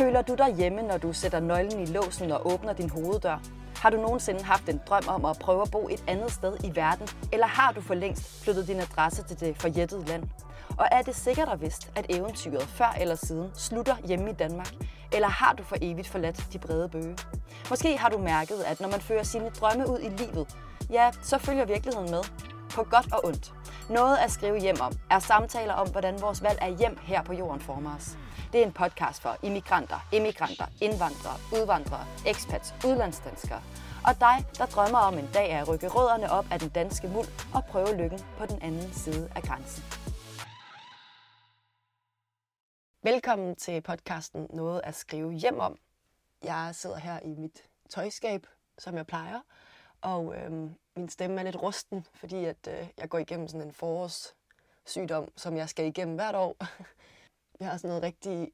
Føler du dig hjemme, når du sætter nøglen i låsen og åbner din hoveddør? Har du nogensinde haft en drøm om at prøve at bo et andet sted i verden? Eller har du for længst flyttet din adresse til det forjættede land? Og er det sikkert og vist, at eventyret før eller siden slutter hjemme i Danmark? Eller har du for evigt forladt de brede bøge? Måske har du mærket, at når man fører sine drømme ud i livet, ja, så følger virkeligheden med. På godt og ondt. Noget at skrive hjem om er samtaler om, hvordan vores valg af hjem her på jorden former os. Det er en podcast for immigranter, immigranter, indvandrere, udvandrere, expats, udlandsdanskere. Og dig, der drømmer om en dag at rykke rødderne op af den danske muld og prøve lykken på den anden side af grænsen. Velkommen til podcasten Noget at skrive hjem om. Jeg sidder her i mit tøjskab, som jeg plejer, og øh, min stemme er lidt rusten, fordi at, øh, jeg går igennem sådan en forårssygdom, som jeg skal igennem hvert år. jeg har sådan noget rigtig,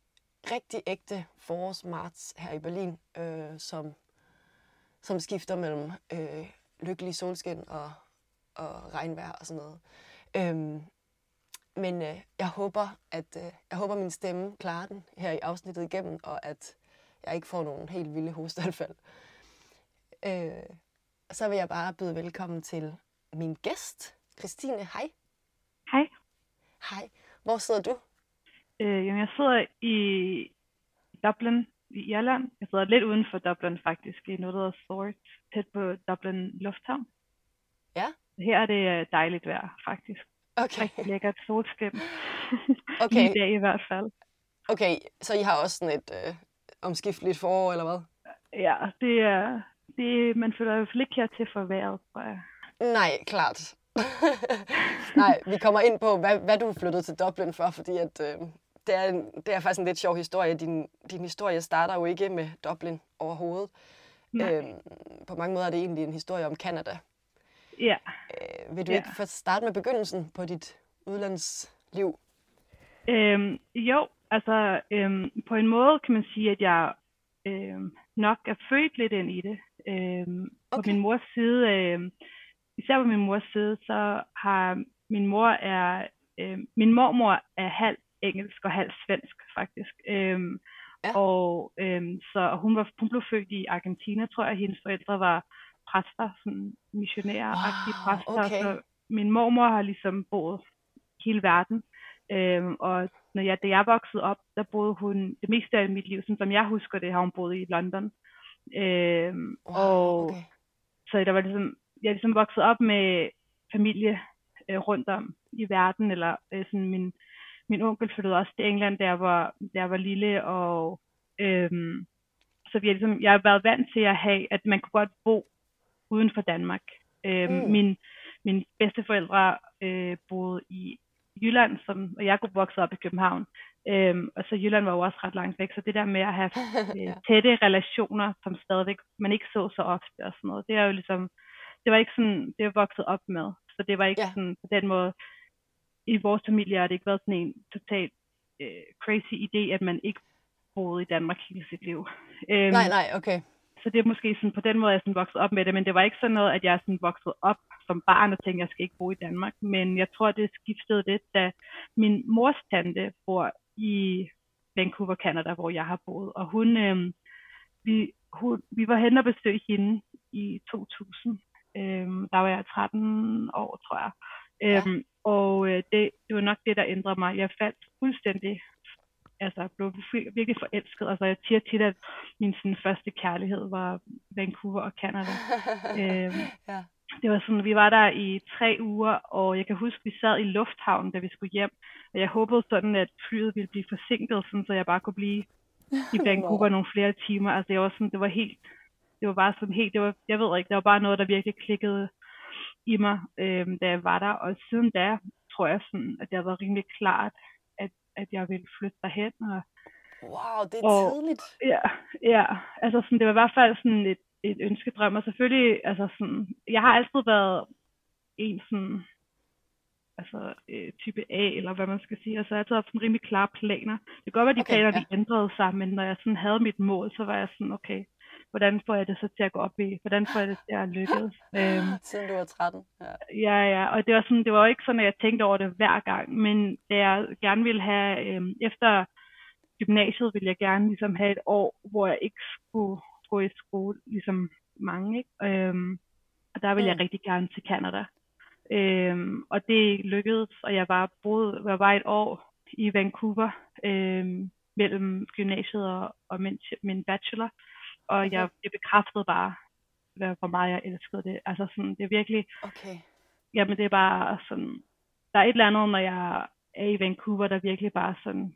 rigtig ægte forårsmarts her i Berlin, øh, som, som skifter mellem øh, lykkelig solskin og, og regnvejr og sådan noget. Øhm, men øh, jeg håber, at øh, jeg håber, min stemme klarer den her i afsnittet igennem, og at jeg ikke får nogen helt vilde hosteanfald. Øh, så vil jeg bare byde velkommen til min gæst, Christine. Hej. Hej. Hej. Hvor sidder du? Øh, jamen, jeg sidder i Dublin i Irland. Jeg sidder lidt uden for Dublin faktisk, i noget, der hedder Thorpe, tæt på Dublin Lufthavn. Ja. Her er det øh, dejligt vejr, faktisk. Okay. Rigtig lækkert solskin. Okay. I dag i hvert fald. Okay, så I har også sådan et øh, omskifteligt forår, eller hvad? Ja, det er, det, man føler i hvert fald ikke her til for vejret, tror jeg. Nej, klart. Nej, vi kommer ind på, hvad, hvad du flyttede til Dublin for, fordi at, øh, det, er en, det er faktisk en lidt sjov historie. Din, din historie starter jo ikke med Dublin overhovedet. Nej. Øh, på mange måder er det egentlig en historie om Canada. Ja, Øh, vil du Ja. ikke først starte med begyndelsen på dit udlandsliv? Øhm, jo, altså øhm, på en måde kan man sige, at jeg øhm, nok er født lidt ind i det. På Okay. min mors side, øhm, især på min mors side, så har min mor er, øhm, min mormor er halv engelsk og halv svensk faktisk. Øhm, Ja. Og øhm, så hun, var, hun blev født i Argentina, tror jeg. Hendes forældre var præster, sådan missionærer-agtige Wow, præster. okay. Så min mormor har ligesom boet hele verden. Øhm, og når jeg, da jeg voksede op, der boede hun det meste af mit liv, sådan som jeg husker det, har hun boet i London. Øhm, Wow, og okay. så der var ligesom, jeg er ligesom vokset op med familie øh, rundt om i verden, eller øh, sådan min, min onkel flyttede også til England, jeg var, jeg var lille, og øhm, så vi har ligesom, jeg har været vant til at have, at man kunne godt bo uden for Danmark. Øhm, Mm. min, mine bedsteforældre øh, boede i Jylland, som, og jeg kunne vokse op i København. Øhm, og så Jylland var jo også ret langt væk, så det der med at have øh, tætte relationer, som stadigvæk man ikke så så ofte og sådan noget, det er jo ligesom, det var ikke sådan, det var vokset op med. Så det var ikke Ja. sådan, på den måde, i vores familie har det ikke været sådan en total øh, crazy idé, at man ikke boede i Danmark hele sit liv. Øhm, Nej, nej, okay. så det er måske sådan, på den måde, jeg er sådan vokset op med det, men det var ikke sådan noget, at jeg er sådan vokset op som barn og tænkte, at jeg skal ikke bo i Danmark. Men jeg tror, det skiftede lidt, da min mors tante bor i Vancouver, Canada, hvor jeg har boet. Og hun, øh, vi, hun, vi var hen og besøgte hende i 2000. Øhm, der var jeg 13 år, tror jeg. Øhm, Og øh, det, det var nok det, der ændrede mig. Jeg faldt fuldstændig, altså jeg blev vir- virkelig forelsket. Altså jeg siger tit, at min sådan, første kærlighed var Vancouver og Canada. øhm, ja. Det var sådan, vi var der i tre uger, og jeg kan huske, vi sad i lufthavnen, da vi skulle hjem. Og jeg håbede sådan, at flyet ville blive forsinket, sådan, så jeg bare kunne blive i Vancouver nogle flere timer. Altså jeg var sådan, det var helt, det var bare sådan helt, det var, jeg ved ikke, det var bare noget, der virkelig klikkede i mig, øhm, da jeg var der. Og siden da, tror jeg sådan, at det har været rimelig klart, at, at jeg ville flytte derhen. Og, Wow, det er Og- tidligt. Ja, ja. Altså sådan, det var i hvert fald sådan et, et ønskedrøm, og selvfølgelig, altså sådan, jeg har altid været en sådan, altså øh, type A, eller hvad man skal sige, altså jeg har altid haft sådan rimelig klare planer. Det kan godt være, de Okay, planer, ja. de ændrede sig, men når jeg sådan havde mit mål, så var jeg sådan, okay, hvordan får jeg det så til at gå op i? Hvordan får jeg det til at lykkes? øhm, Siden du var 13. Ja. Ja, ja, og det var sådan, det var jo ikke sådan, at jeg tænkte over det hver gang, men da jeg gerne ville have, øhm, efter gymnasiet ville jeg gerne ligesom have et år, hvor jeg ikke skulle gå i skole, ligesom mange, ikke? Øhm, og der ville mm. jeg rigtig gerne til Canada. Øhm, og det lykkedes, og jeg var boet, jeg var et år i Vancouver, øhm, mellem gymnasiet og, og min, min bachelor, og okay. jeg, det bekræftede bare, hvor meget jeg elskede det. Altså sådan, det er virkelig, okay. jamen det er bare sådan, der er et eller andet, når jeg er i Vancouver, der virkelig bare sådan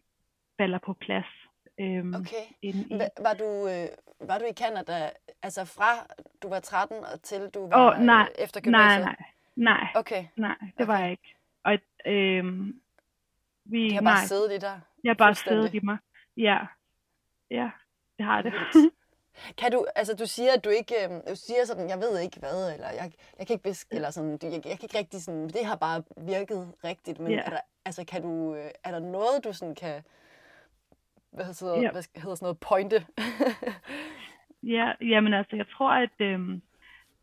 falder på plads. Øhm, okay. i... Var du, øh, var du i Canada, altså fra du var 13 og til du var oh, nej, øh, efter gymnasiet? Nej, nej, nej. Okay. Nej, det okay. var jeg ikke. Og øhm, vi, det har bare nej, siddet i dig? Jeg har bare siddet i mig. Ja. Ja, det har det. Kan du, altså du siger, at du ikke, øh, du siger sådan, jeg ved ikke hvad, eller jeg, jeg kan ikke besk, eller sådan, jeg, jeg kan ikke rigtig sådan, det har bare virket rigtigt, men yeah. er der, altså kan du, øh, er der noget, du sådan kan, hvad hedder, yeah. hvad hedder sådan noget, pointe? ja, jamen altså, jeg tror, at, øhm,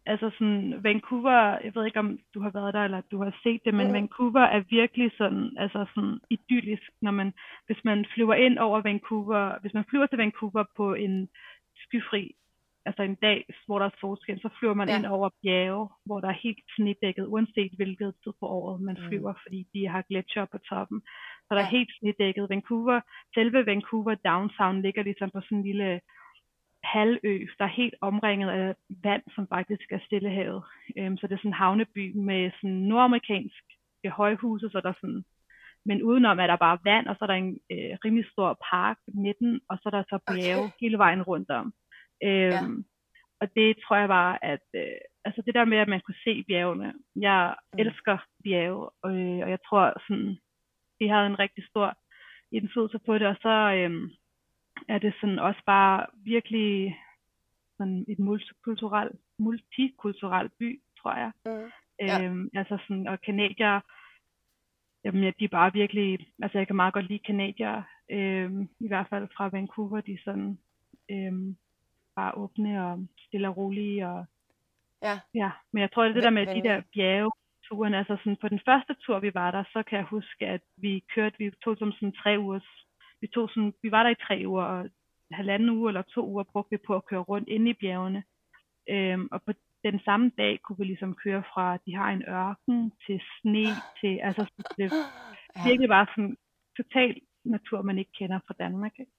altså sådan, Vancouver, jeg ved ikke, om du har været der, eller du har set det, men mm. Vancouver er virkelig sådan, altså sådan idyllisk, når man, hvis man flyver ind over Vancouver, hvis man flyver til Vancouver på en skyfri, altså en dag, hvor der er solskin, så flyver man ja. ind over bjerge, hvor der er helt snedækket, uanset hvilket tid på året man mm. flyver, mm. fordi de har gletsjer på toppen. Så der ja. er helt snedækket. Vancouver, selve Vancouver downtown ligger ligesom på sådan en lille halvø, der er helt omringet af vand, som faktisk er Stillehavet. Øhm, så det er sådan en havneby med sådan nordamerikansk højhuse, så der er sådan men udenom er der bare vand, og så er der en øh, rimelig stor park midten, og så er der så bjerge okay. hele vejen rundt om. Øhm, ja. Og det tror jeg var, at øh, altså det der med, at man kunne se bjergene. Jeg mm. elsker bjerge, og, øh, og jeg tror sådan, det havde en rigtig stor indflydelse på det, og så øh, er det sådan også bare virkelig sådan et multikulturelt, multikulturelt by, tror jeg. Mm. Ja. Øhm, altså sådan, og kanadier Jamen, ja, de er bare virkelig, altså jeg kan meget godt lide kanadier, øh, i hvert fald fra Vancouver, de er sådan øh, bare åbne og stille og rolige, og ja. ja, men jeg tror, det, det der med de der bjerge, turen, altså sådan på den første tur, vi var der, så kan jeg huske, at vi kørte, vi tog som sådan tre uger, vi tog sådan, vi var der i tre uger, og halvanden uge eller to uger brugte vi på at køre rundt inde i bjergene. Øhm, og på den samme dag kunne vi ligesom køre fra, de har en ørken, til sne, til, altså det er virkelig bare sådan total natur, man ikke kender fra Danmark. Ikke?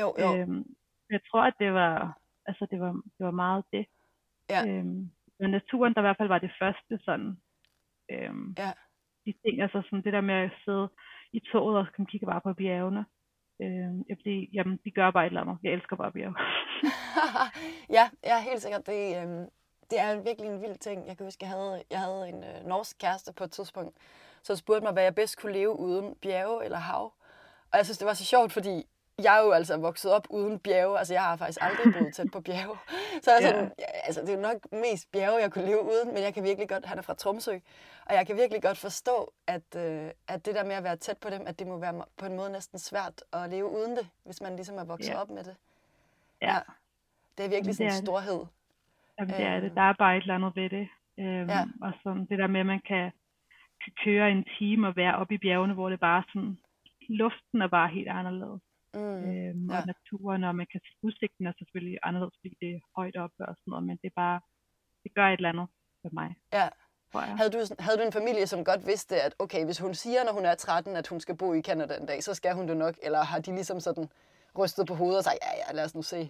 Jo, jo. Øhm, jeg tror, at det var, altså det var, det var meget det. Ja. Øhm, men naturen, der i hvert fald var det første sådan, øhm, ja. de ting, altså sådan det der med at sidde i toget og kan kigge bare på bjergene. Øhm, fordi, jamen, de gør bare et eller andet. Jeg elsker bare bjerge. ja, ja, helt sikkert. Det, øhm, det er virkelig en vild ting. Jeg kan huske, jeg havde, jeg havde en øh, norsk kæreste på et tidspunkt, så spurgte mig, hvad jeg bedst kunne leve uden bjerge eller hav. Og jeg synes, det var så sjovt, fordi jeg er jo altså vokset op uden bjerge. Altså, jeg har faktisk aldrig boet tæt på bjerge. Så jeg sådan, ja, altså, det er nok mest bjerge, jeg kunne leve uden, men jeg kan virkelig godt, han er fra Tromsø, og jeg kan virkelig godt forstå, at, øh, at det der med at være tæt på dem, at det må være på en måde næsten svært at leve uden det, hvis man ligesom er vokset ja. op med det. Ja. ja. Det er virkelig sådan en storhed. Jamen, det er det. Der er bare et eller andet ved det. Øhm, ja. Og sådan det der med, at man kan, kan køre en time og være oppe i bjergene, hvor det bare sådan, luften er bare helt anderledes. Mm, øhm, ja. Og naturen, og man kan udsigten er selvfølgelig anderledes, fordi det er højt oppe og sådan noget, men det er bare, det gør et eller andet for mig. Ja. Havde du, havde du en familie, som godt vidste, at okay, hvis hun siger, når hun er 13, at hun skal bo i Canada en dag, så skal hun det nok? Eller har de ligesom sådan rystet på hovedet og sagt, ja, ja, lad os nu se?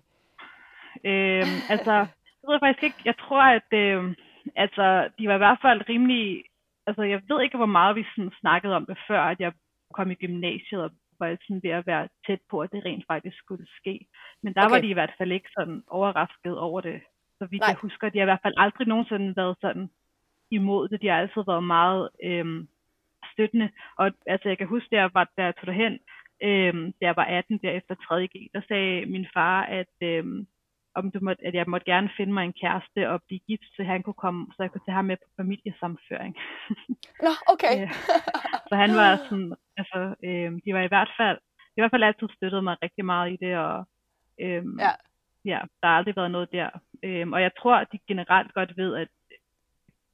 Øhm, altså, det ved jeg faktisk ikke. Jeg tror, at øh, altså, de var i hvert fald rimelig... Altså, jeg ved ikke, hvor meget vi sådan snakkede om det, før at jeg kom i gymnasiet og var sådan ved at være tæt på, at det rent faktisk skulle ske. Men der okay. var de i hvert fald ikke sådan overrasket over det. Så vidt Nej. jeg husker, de har i hvert fald aldrig nogensinde været sådan imod det. De har altid været meget øh, støttende. Og altså, jeg kan huske, jeg, var, da jeg tog derhen, øh, da jeg var 18, der efter 3.G, der sagde min far, at øh, om du måtte, at jeg måtte gerne finde mig en kæreste og blive gift, så han kunne komme, så jeg kunne tage ham med på familiesamføring. Nå, okay. så han var sådan, altså, øh, de var i hvert fald, i hvert fald altid støttet mig rigtig meget i det, og øh, ja. ja, der har aldrig været noget der. Øh, og jeg tror, at de generelt godt ved, at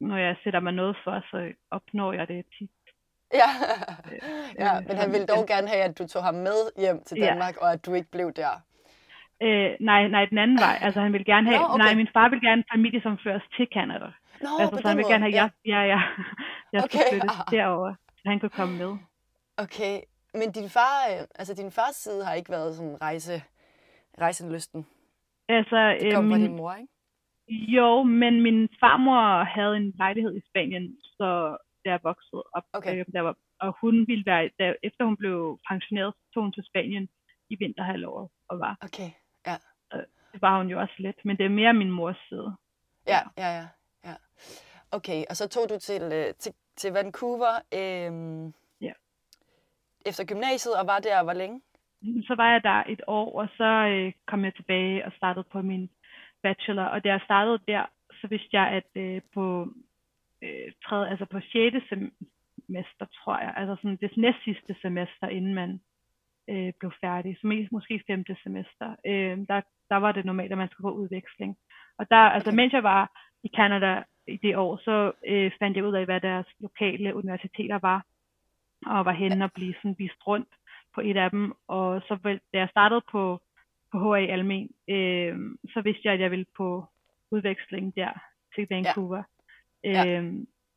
når jeg sætter mig noget for, så opnår jeg det tit. Ja, ja men han ville dog gerne have, at du tog ham med hjem til Danmark, ja. og at du ikke blev der. Øh, nej, nej, den anden vej. Altså, han ville gerne have... Nå, okay. Nej, min far ville gerne familie som først til Canada. Nå, altså, så han ville gerne have... Ja, ja, ja. Jeg okay. skulle flyttes derover, så han kunne komme med. Okay, men din far, øh, altså din fars side har ikke været sådan rejse, rejsenlysten? Altså, det kom øh, fra min, din mor, ikke? Jo, men min farmor havde en lejlighed i Spanien, så der voksede op. Okay. Øh, der var, og hun ville være, der, efter hun blev pensioneret, tog hun til Spanien i vinterhalvåret og var. Okay, ja. Øh, det var hun jo også lidt, men det er mere min mors side. Ja, ja, ja. ja. Okay, og så tog du til, øh, til, til Vancouver øhm. Efter gymnasiet og var der hvor længe? Så var jeg der et år, og så øh, kom jeg tilbage og startede på min bachelor. Og da jeg startede der, så vidste jeg, at øh, på øh, tredje, altså på 6. semester, tror jeg, altså sådan det næst sidste semester, inden man øh, blev færdig, så mest, måske femte semester, øh, der, der var det normalt, at man skulle på udveksling. Og der, altså mens jeg var i Canada i det år, så øh, fandt jeg ud af, hvad deres lokale universiteter var, og var henne og blive sådan vist rundt på et af dem. Og så da jeg startede på, på HA Almen, øh, så vidste jeg, at jeg ville på udveksling der til Vancouver. Ja. Ja. Øh,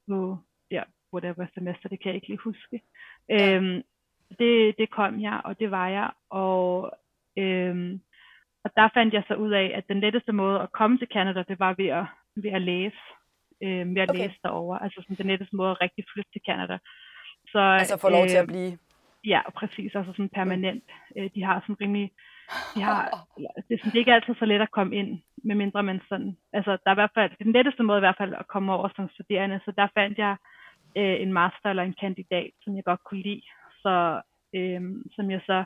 på, ja, whatever semester, det kan jeg ikke lige huske. Ja. Øh, det, det kom jeg, og det var jeg. Og, øh, og der fandt jeg så ud af, at den letteste måde at komme til Canada, det var ved at, ved at læse. Øh, ved at okay. læse derovre. Altså sådan, den letteste måde at rigtig flytte til Canada. Så, altså få lov øh, til at blive Ja, præcis. Altså sådan permanent. Øh, de har sådan rimelig... De har, det, er sådan, det er ikke altid så let at komme ind, med mindre man sådan... Altså, der er i hvert fald... Den letteste måde i hvert fald at komme over som studerende. Så der fandt jeg øh, en master eller en kandidat, som jeg godt kunne lide. Så, øh, som jeg så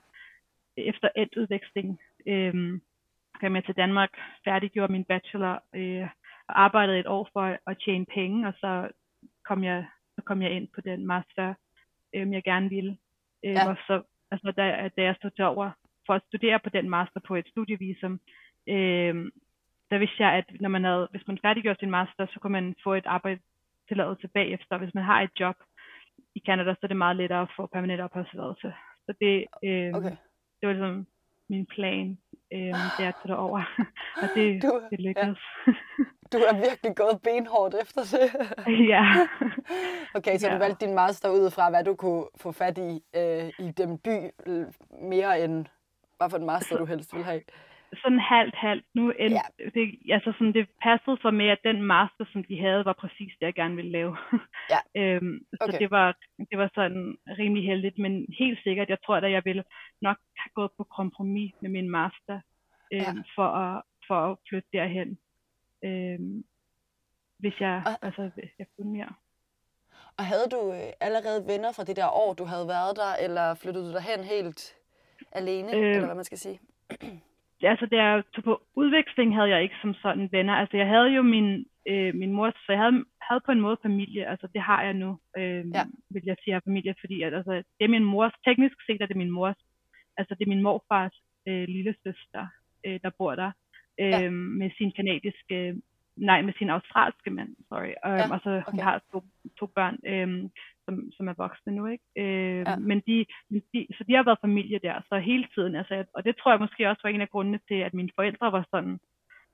efter et udveksling øh, kom jeg til Danmark, færdiggjorde min bachelor øh, og arbejdede et år for at tjene penge, og så kom jeg, så kom jeg ind på den master, øh, jeg gerne ville. Øh, ja. Og så, altså, da, da jeg stod til over for at studere på den master på et studievisum, øh, der vidste jeg, at når man havde, hvis man færdiggjorde sin master, så kunne man få et arbejde tilladelse bagefter. Hvis man har et job i Canada, så er det meget lettere at få permanent opholdstilladelse. Så det, øh, okay. det var ligesom min plan, øh, det er at tage over. og det, du, det lykkedes. Ja. Du har virkelig gået benhårdt efter det. ja. Okay, så ja. du valgte din master ud fra, hvad du kunne få fat i øh, i den by, mere end hvad for en master du helst ville have? Sådan halvt, halvt. Nu end, ja. det, altså sådan, det passede for med, at den master, som de havde, var præcis det, jeg gerne ville lave. Ja. øhm, okay. Så det var, det var sådan rimelig heldigt, men helt sikkert, jeg tror, at jeg ville nok have gået på kompromis med min master, øhm, ja. for, at, for at flytte derhen øh, hvis jeg, og, altså, hvis jeg kunne mere. Og havde du øh, allerede venner fra det der år, du havde været der, eller flyttede du derhen helt alene, øh, eller hvad man skal sige? altså, da jeg tog på udveksling, havde jeg ikke som sådan venner. Altså, jeg havde jo min, øh, min mor, så jeg havde, havde på en måde familie. Altså, det har jeg nu, øh, ja. vil jeg sige, jeg familie, fordi at, altså, det er min mors, teknisk set er det min mors, altså det er min morfars øh, lille søster, øh, der bor der ja. øh, med sin kanadiske, nej, med sin australske mand, sorry. Øh, ja, og så okay. hun har to, to børn, øh, som, som er voksne nu, ikke? Øh, ja. Men de, de, så de har været familie der, så hele tiden, altså, og det tror jeg måske også var en af grundene til, at mine forældre var sådan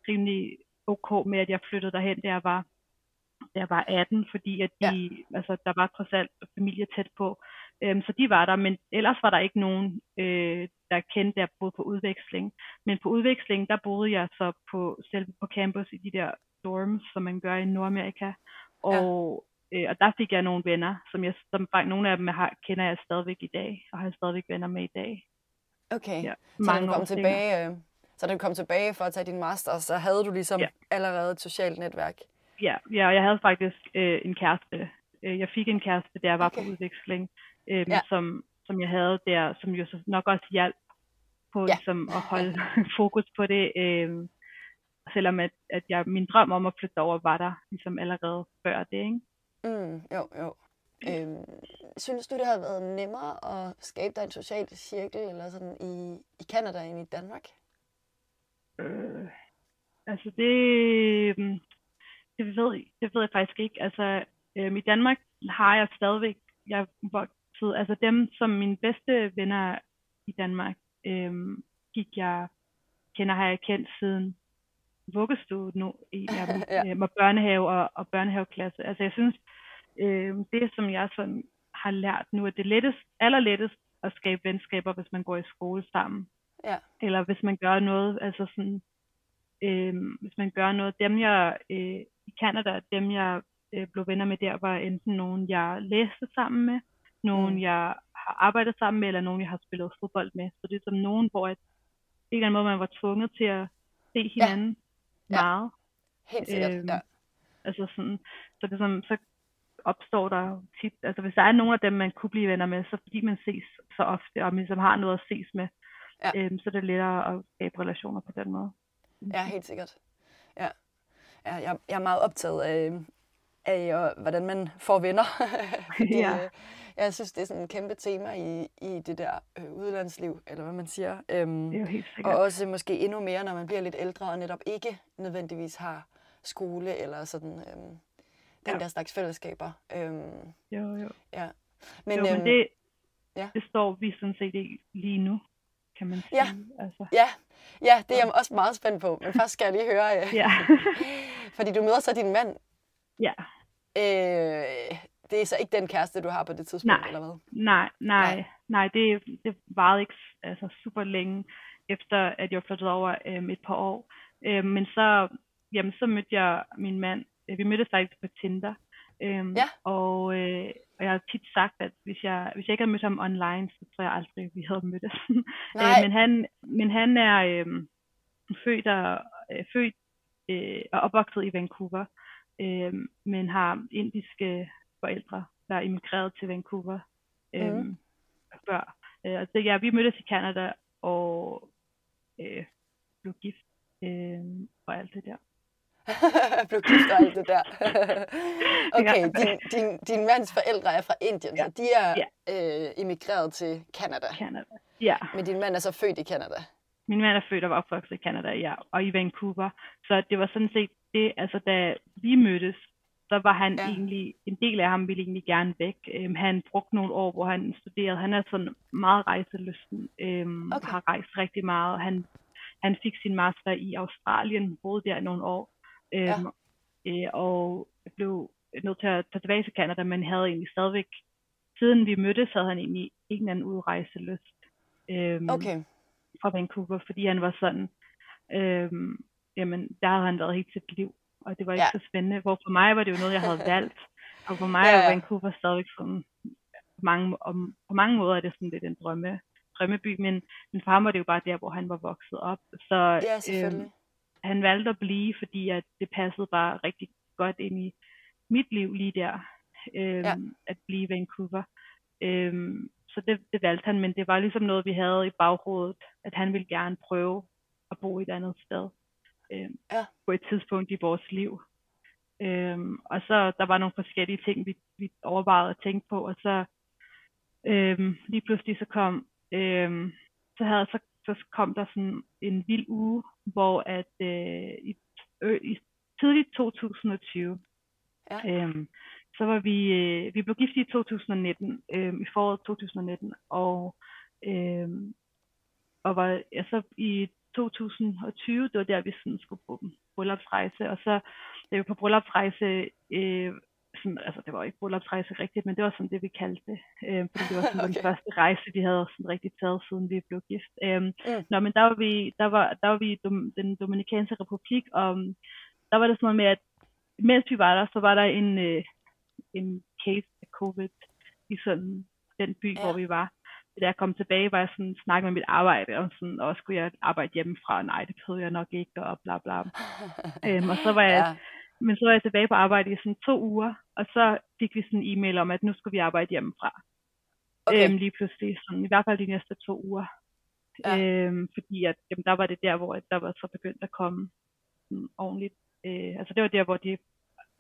rimelig ok med, at jeg flyttede derhen, da jeg var da jeg var 18, fordi at de, ja. altså, der var trods alt familie tæt på. Øhm, så de var der, men ellers var der ikke nogen, øh, der kendte, der boede på udveksling. Men på udveksling, der boede jeg så på selv på campus i de der dorms, som man gør i Nordamerika. Og, ja. øh, og der fik jeg nogle venner, som jeg, som faktisk nogle af dem har, kender jeg stadigvæk i dag, og har stadigvæk venner med i dag. Okay, ja, så mange du kom tilbage, øh, så da du kom tilbage for at tage din master, så havde du ligesom ja. allerede et socialt netværk? Ja, ja og jeg havde faktisk øh, en kæreste. Øh, jeg fik en kæreste, der jeg var okay. på udveksling, øh, ja. som, som jeg havde der, som jo så nok også hjalp på ja. ligesom, at holde fokus på det. Øh, selvom at, at jeg, min drøm om at flytte over var der ligesom allerede før det, ikke? Mm, jo, jo. Øhm, synes du, det har været nemmere at skabe dig en social cirkel eller sådan i, i Canada end i Danmark? Øh, altså det, øhm, det ved, det ved jeg faktisk ikke. Altså, øhm, i Danmark har jeg stadigvæk jeg voksede, altså dem, som mine bedste venner i Danmark, øh, gik jeg, kender har jeg kendt siden vuggestue nu, i ja, øh, børnehave og, og børnehaveklasse. Altså jeg synes, øh, det som jeg sådan har lært nu, at det lettest, allerlettest at skabe venskaber, hvis man går i skole sammen. Ja. Eller hvis man gør noget, altså sådan, øh, hvis man gør noget, dem jeg, øh, i Canada, dem jeg øh, blev venner med der, var enten nogen, jeg læste sammen med, nogen, mm. jeg har arbejdet sammen med, eller nogen, jeg har spillet fodbold med. Så det er som nogen, hvor et, en eller anden måde, man var tvunget til at se hinanden ja. meget. Ja. Helt sikkert, øhm, ja. Altså sådan, så det som, så opstår der tit, altså hvis der er nogen af dem, man kunne blive venner med, så fordi man ses så ofte, og man ligesom har noget at ses med, ja. øhm, så er det lettere at skabe relationer på den måde. Ja, helt sikkert. Ja. ja jeg, jeg er meget optaget af, af og, hvordan man får venner. Fordi, ja. Øh, jeg synes, det er sådan en kæmpe tema i, i det der øh, udlandsliv, eller hvad man siger. Øhm, det er jo helt sikkert. Og også måske endnu mere, når man bliver lidt ældre, og netop ikke nødvendigvis har skole, eller sådan øhm, den ja. der slags fællesskaber. Øhm, jo, jo. Ja. Men, jo, øhm, men det, ja. det står vi sådan set ikke lige nu, kan man sige. Ja, altså. ja. ja det er jeg også meget spændt på. Men først skal jeg lige høre, øh, ja. fordi du møder så din mand. Ja. Øh, det er så ikke den kæreste, du har på det tidspunkt, nej, eller hvad? Nej, nej, nej, nej det, det varede ikke altså, super længe, efter at jeg flyttede over øh, et par år. Øh, men så, jamen, så mødte jeg min mand. Øh, vi mødtes faktisk på Tinder. Øh, ja. og, øh, og jeg har tit sagt, at hvis jeg, hvis jeg ikke havde mødt ham online, så tror jeg aldrig, vi havde mødtes. øh, men, han, men han er øh, født, og, øh, født øh, og opvokset i Vancouver, øh, men har indiske forældre, der er emigreret til Vancouver øh, mm. før. Øh, altså, ja, vi mødtes i Canada og øh, blev gift øh, og alt det der. blev gift og alt det der. okay, din, din, din mands forældre er fra Indien, ja. så de er ja. øh, emigreret til Canada. Canada, ja. Men din mand er så født i Canada? Min mand er født og var opvokset i Canada, ja, og i Vancouver. Så det var sådan set det, altså da vi mødtes, så var han ja. egentlig, en del af ham ville egentlig gerne væk. Øhm, han brugte nogle år, hvor han studerede. Han er sådan meget rejselysten, øhm, okay. har rejst rigtig meget. Han, han fik sin master i Australien, boede der i nogle år, øhm, ja. øh, og blev nødt til at tage tilbage til Canada, men havde egentlig stadigvæk, siden vi mødtes, havde han egentlig ikke en anden udrejselyst øhm, okay. fra Vancouver, fordi han var sådan, øhm, jamen, der havde han været helt sit liv og det var ikke ja. så spændende. Hvor for mig var det jo noget, jeg havde valgt. Og for mig ja, er Vancouver stadig sådan, på mange, om, på mange måder er det sådan lidt en drømme, drømmeby, men, men for ham var det jo bare der, hvor han var vokset op. Så ja, øhm, han valgte at blive, fordi at det passede bare rigtig godt ind i mit liv lige der, øhm, ja. at blive Vancouver. Øhm, så det, det valgte han, men det var ligesom noget, vi havde i baghovedet, at han ville gerne prøve at bo et andet sted øh, ja. på et tidspunkt i vores liv. Øhm, og så der var nogle forskellige ting, vi, vi overvejede at tænke på, og så øhm, lige pludselig så kom, øhm, så, havde, så, så kom der sådan en vild uge, hvor at øh, i, øh, i tidligt 2020, ja. øhm, så var vi, øh, vi blev gift i 2019, øh, i foråret 2019, og, øh, og var altså i 2020, det var der, vi sådan skulle på bryllupsrejse, og så det var på bryllupsrejse, øh, sådan, altså det var ikke bryllupsrejse rigtigt, men det var sådan det, vi kaldte det, øh, fordi det var sådan okay. den første rejse, vi havde sådan rigtig taget, siden vi blev gift. Øh, mm. Nå, men der var vi, der var, der var vi i Dom, den Dominikanske Republik, og der var det sådan noget med, at mens vi var der, så var der en, øh, en case af covid i sådan den by, ja. hvor vi var da jeg kom tilbage, var jeg sådan snakke med mit arbejde, og sådan, og skulle jeg arbejde hjemmefra? Nej, det behøvede jeg nok ikke, og bla bla. øhm, og så var jeg, ja. men så var jeg tilbage på arbejde i sådan to uger, og så fik vi sådan en e-mail om, at nu skulle vi arbejde hjemmefra. Okay. Øhm, lige pludselig, sådan, i hvert fald de næste to uger. Ja. Øhm, fordi at, jamen, der var det der, hvor der var så begyndt at komme sådan, ordentligt. Øh, altså det var der, hvor de,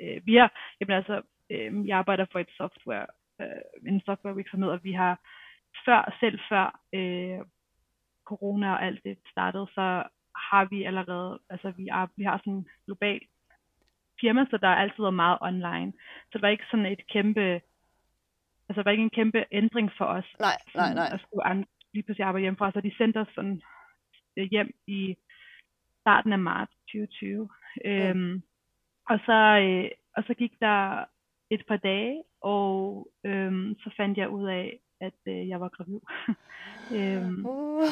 øh, vi har, jamen altså, øh, jeg arbejder for et software, øh, en softwarevirksomhed, og vi har før, selv før øh, corona og alt det startede, så har vi allerede, altså vi, er, vi har sådan en global firma, så der er altid meget online. Så det var ikke sådan et kæmpe altså det var ikke en kæmpe ændring for os. Nej, nej, nej. At skulle an, lige pludselig arbejde hjemmefra, så de sendte os sådan øh, hjem i starten af marts 2020. Mm. Øhm, og, så, øh, og så gik der et par dage, og øhm, så fandt jeg ud af, at øh, jeg var gravid. øhm, Uh.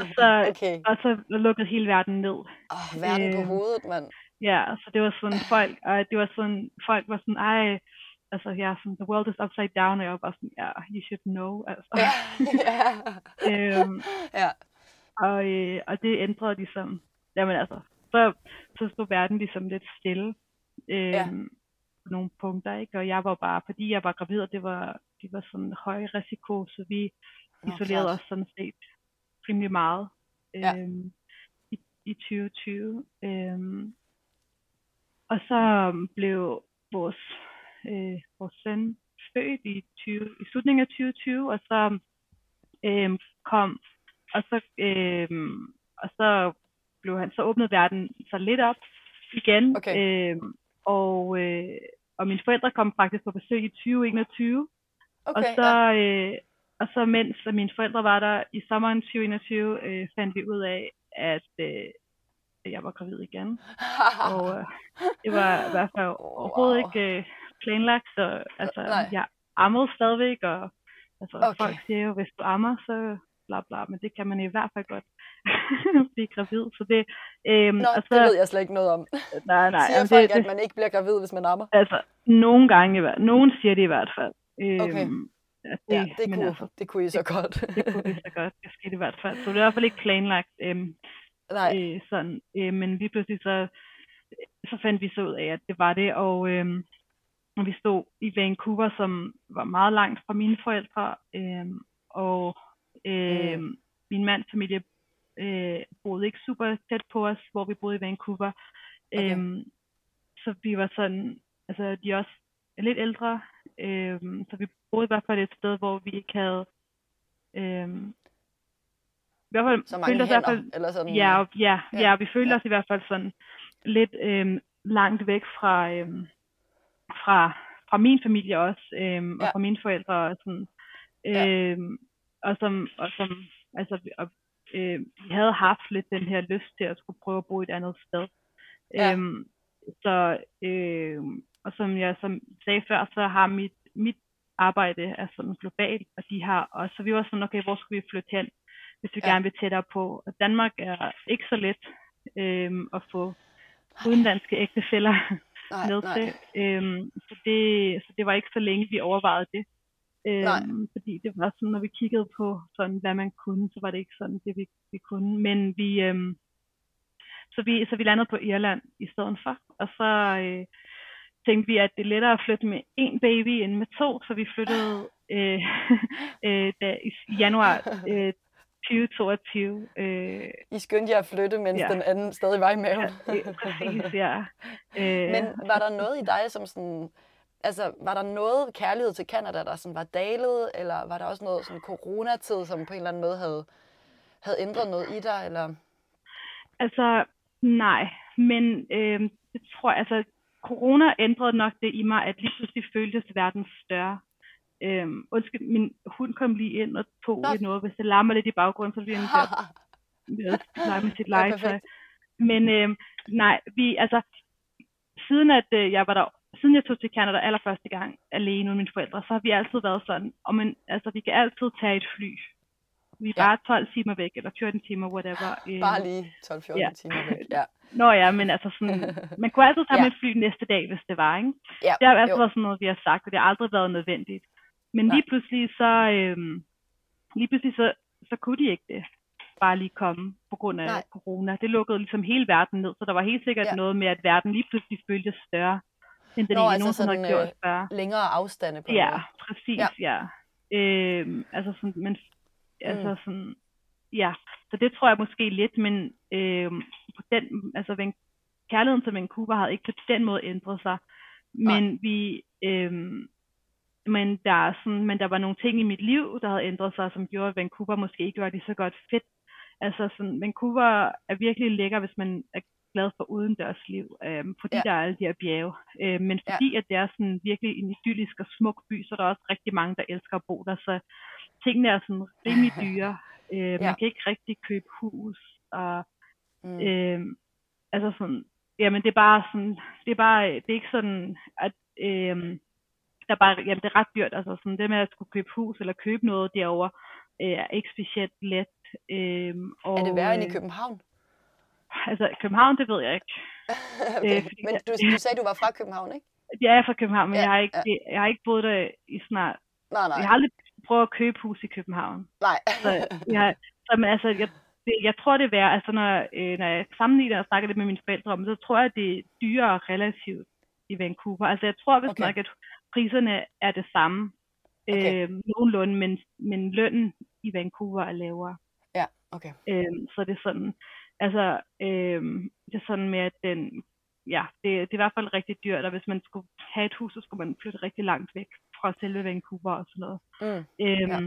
og, så, Okay. og så lukkede hele verden ned. Åh, verden på øhm, hovedet, mand. Ja, så det var sådan folk, og det var sådan, folk var sådan, ej, altså ja, sådan, the world is upside down, og jeg var bare sådan, ja, yeah, you should know, altså. Ja, ja. øhm, ja. og, øh, og det ændrede ligesom, jamen altså, så, så stod verden ligesom lidt stille øhm, Ja. på nogle punkter, ikke? Og jeg var bare, fordi jeg var gravid, og det var, det var sådan høj risiko, så vi Nå, isolerede klart. os sådan set rimelig meget Ja. øhm, i, i 2020. Øhm, og så blev vores, øh, vores søn født i, 20, i slutningen af 2020, og så øhm, kom, og så, øhm, og så blev han, så åbnede verden så lidt op igen, Okay. øhm, og, øh, og mine forældre kom faktisk på besøg i 2021, Okay, og ja. så, øh, og så mens mine forældre var der i sommeren 2021, øh, fandt vi ud af, at øh, jeg var gravid igen. Og øh, det var i hvert fald overhovedet Wow. ikke øh, planlagt. Så, altså, Nej. jeg ammede stadigvæk, og altså, Okay. folk siger jo, hvis du ammer, så bla bla, men det kan man i hvert fald godt blive gravid. Så det, øhm, Nå, og så, det ved jeg slet ikke noget om. nej, nej, Siger jamen, folk, det, at man ikke bliver gravid, hvis man ammer? Altså, nogle gange i hvert Nogen siger det i hvert fald. Øhm, Okay. at Ja, det kunne, altså, det kunne I så godt. det kunne vi så godt. Det skete i hvert fald. Så det er i hvert fald ikke planlagt. Øhm, Nej, øh, sådan. Øh, men lige pludselig så, så fandt vi så ud af, at det var det. Og, øh, og vi stod i Vancouver, som var meget langt fra mine forældre. Øh, og øh, Mm. min mands familie øh, boede ikke super tæt på os, hvor vi boede i Vancouver. Okay. Øh, så vi var sådan, altså de er også lidt ældre, øh, så vi boede i hvert fald et sted, hvor vi ikke havde, øh, i hvert fald så mange følte os i hvert hænder, fald eller sådan. Ja, ja, Ja, ja, vi følte ja. os i hvert fald sådan lidt øhm, langt væk fra, øhm, fra, fra min familie også, øhm, og Ja. fra mine forældre. Og, sådan, Ja. øhm, og som, og som altså, vi- og, øh, vi havde haft lidt den her lyst til at skulle prøve at bo et andet sted. Ja. Øhm, så, øhm, og som jeg som sagde før, så har mit, mit arbejde er sådan globalt, og de har også, så vi var sådan, okay, hvor skal vi flytte hen, hvis vi Ja. gerne vil tættere på. Og Danmark er ikke så let øhm, at få udenlandske ægtefæller nej, nej. til. Øhm, så, det, så det var ikke så længe, vi overvejede det. Nej. Øhm, fordi det var sådan, når vi kiggede på, sådan, hvad man kunne, så var det ikke sådan, det vi, vi kunne. Men vi, øhm, så vi, så vi landede på Irland i stedet for. Og så øh, tænkte vi, at det er lettere at flytte med én baby end med to, så vi flyttede øh, øh, da, i januar øh, 2022. Øh, I skyndte jer at flytte, mens Ja. den anden stadig var i maven. øh, præcis, ja. Øh, Men var der noget i dig, som sådan... Altså, var der noget kærlighed til Canada, der sådan var dalet, eller var der også noget sådan coronatid, som på en eller anden måde havde, havde ændret noget i dig, eller... Altså, nej. Men øh, det tror jeg, altså, corona ændrede nok det i mig, at lige pludselig føltes verden større. Øhm, undskyld, min hund kom lige ind og tog Nå. lidt noget. Hvis det larmer lidt i baggrunden, så bliver den til at med sit legetøj. Men øh, nej, vi, altså, siden at øh, jeg var der, siden jeg tog til Canada allerførste gang alene med mine forældre, så har vi altid været sådan, og man, altså, vi kan altid tage et fly. Vi er Ja. bare 12 timer væk, eller 14 timer, whatever. Øh, Bare lige 12-14 Ja. timer væk. Ja. Nå ja, men altså sådan, man kunne altid tage Ja. med et fly næste dag, hvis det var, ikke? ja. Det har altid jo. været sådan noget, vi har sagt, og det har aldrig været nødvendigt. Men Nej. lige pludselig så, øhm, lige pludselig så, så kunne de ikke det. Bare lige komme på grund af Nej. Corona. Det lukkede ligesom hele verden ned, så der var helt sikkert Ja. noget med, at verden lige pludselig føltes større, end den Nå, altså nogensinde sådan, har gjort øh, før. Længere afstande på Ja, måde. præcis, Ja. ja. ja. Øhm, altså sådan, men, altså sådan, ja. Så det tror jeg måske lidt, men øhm, på den, altså Van, kærligheden til Vancouver havde ikke på den måde ændret sig. Men vi, øhm, men der, er sådan, men der var nogle ting i mit liv, der havde ændret sig, som gjorde, at Vancouver måske ikke var lige så godt fedt. Altså sådan, Vancouver er virkelig lækker, hvis man er, glad for udendørsliv, øh, fordi Ja. der er alle de her bjerge. Øh, men Ja. fordi at det er sådan virkelig en idyllisk og smuk by, så er der også rigtig mange, der elsker at bo der. Så tingene er sådan rimelig dyre. Øh, Ja. Man kan ikke rigtig købe hus. Og, Mm. øh, altså sådan, jamen det er bare sådan, det er bare, det er ikke sådan, at øh, der er bare, jamen det er ret dyrt. Altså sådan det med at skulle købe hus eller købe noget derovre, øh, er ikke specielt let. Øh, og, Er det værre end i øh, København? Altså København, det ved jeg ikke. okay. øh, Men du, du sagde, du var fra København, ikke? Jeg er fra København, men Ja, jeg, har ikke, ja. jeg har ikke boet der i snart. Nej, nej. Jeg har aldrig prøvet at købe hus i København. Nej. Så jeg, så, men, altså, jeg, det, jeg tror, det er værd, altså når, øh, når jeg sammenligner og snakker lidt med mine forældre om, det, så tror jeg, det er dyrere relativt i Vancouver. Altså jeg tror, hvis Okay. nok, at priserne er det samme Okay. øh, nogenlunde, men, men lønnen i Vancouver er lavere. Ja, okay. Øhm, så det er sådan, altså, øhm, det er sådan med, at den, ja, det, det er i hvert fald rigtig dyrt, og hvis man skulle have et hus, så skulle man flytte rigtig langt væk fra selve Vancouver og sådan noget. Mm. Øhm, Ja.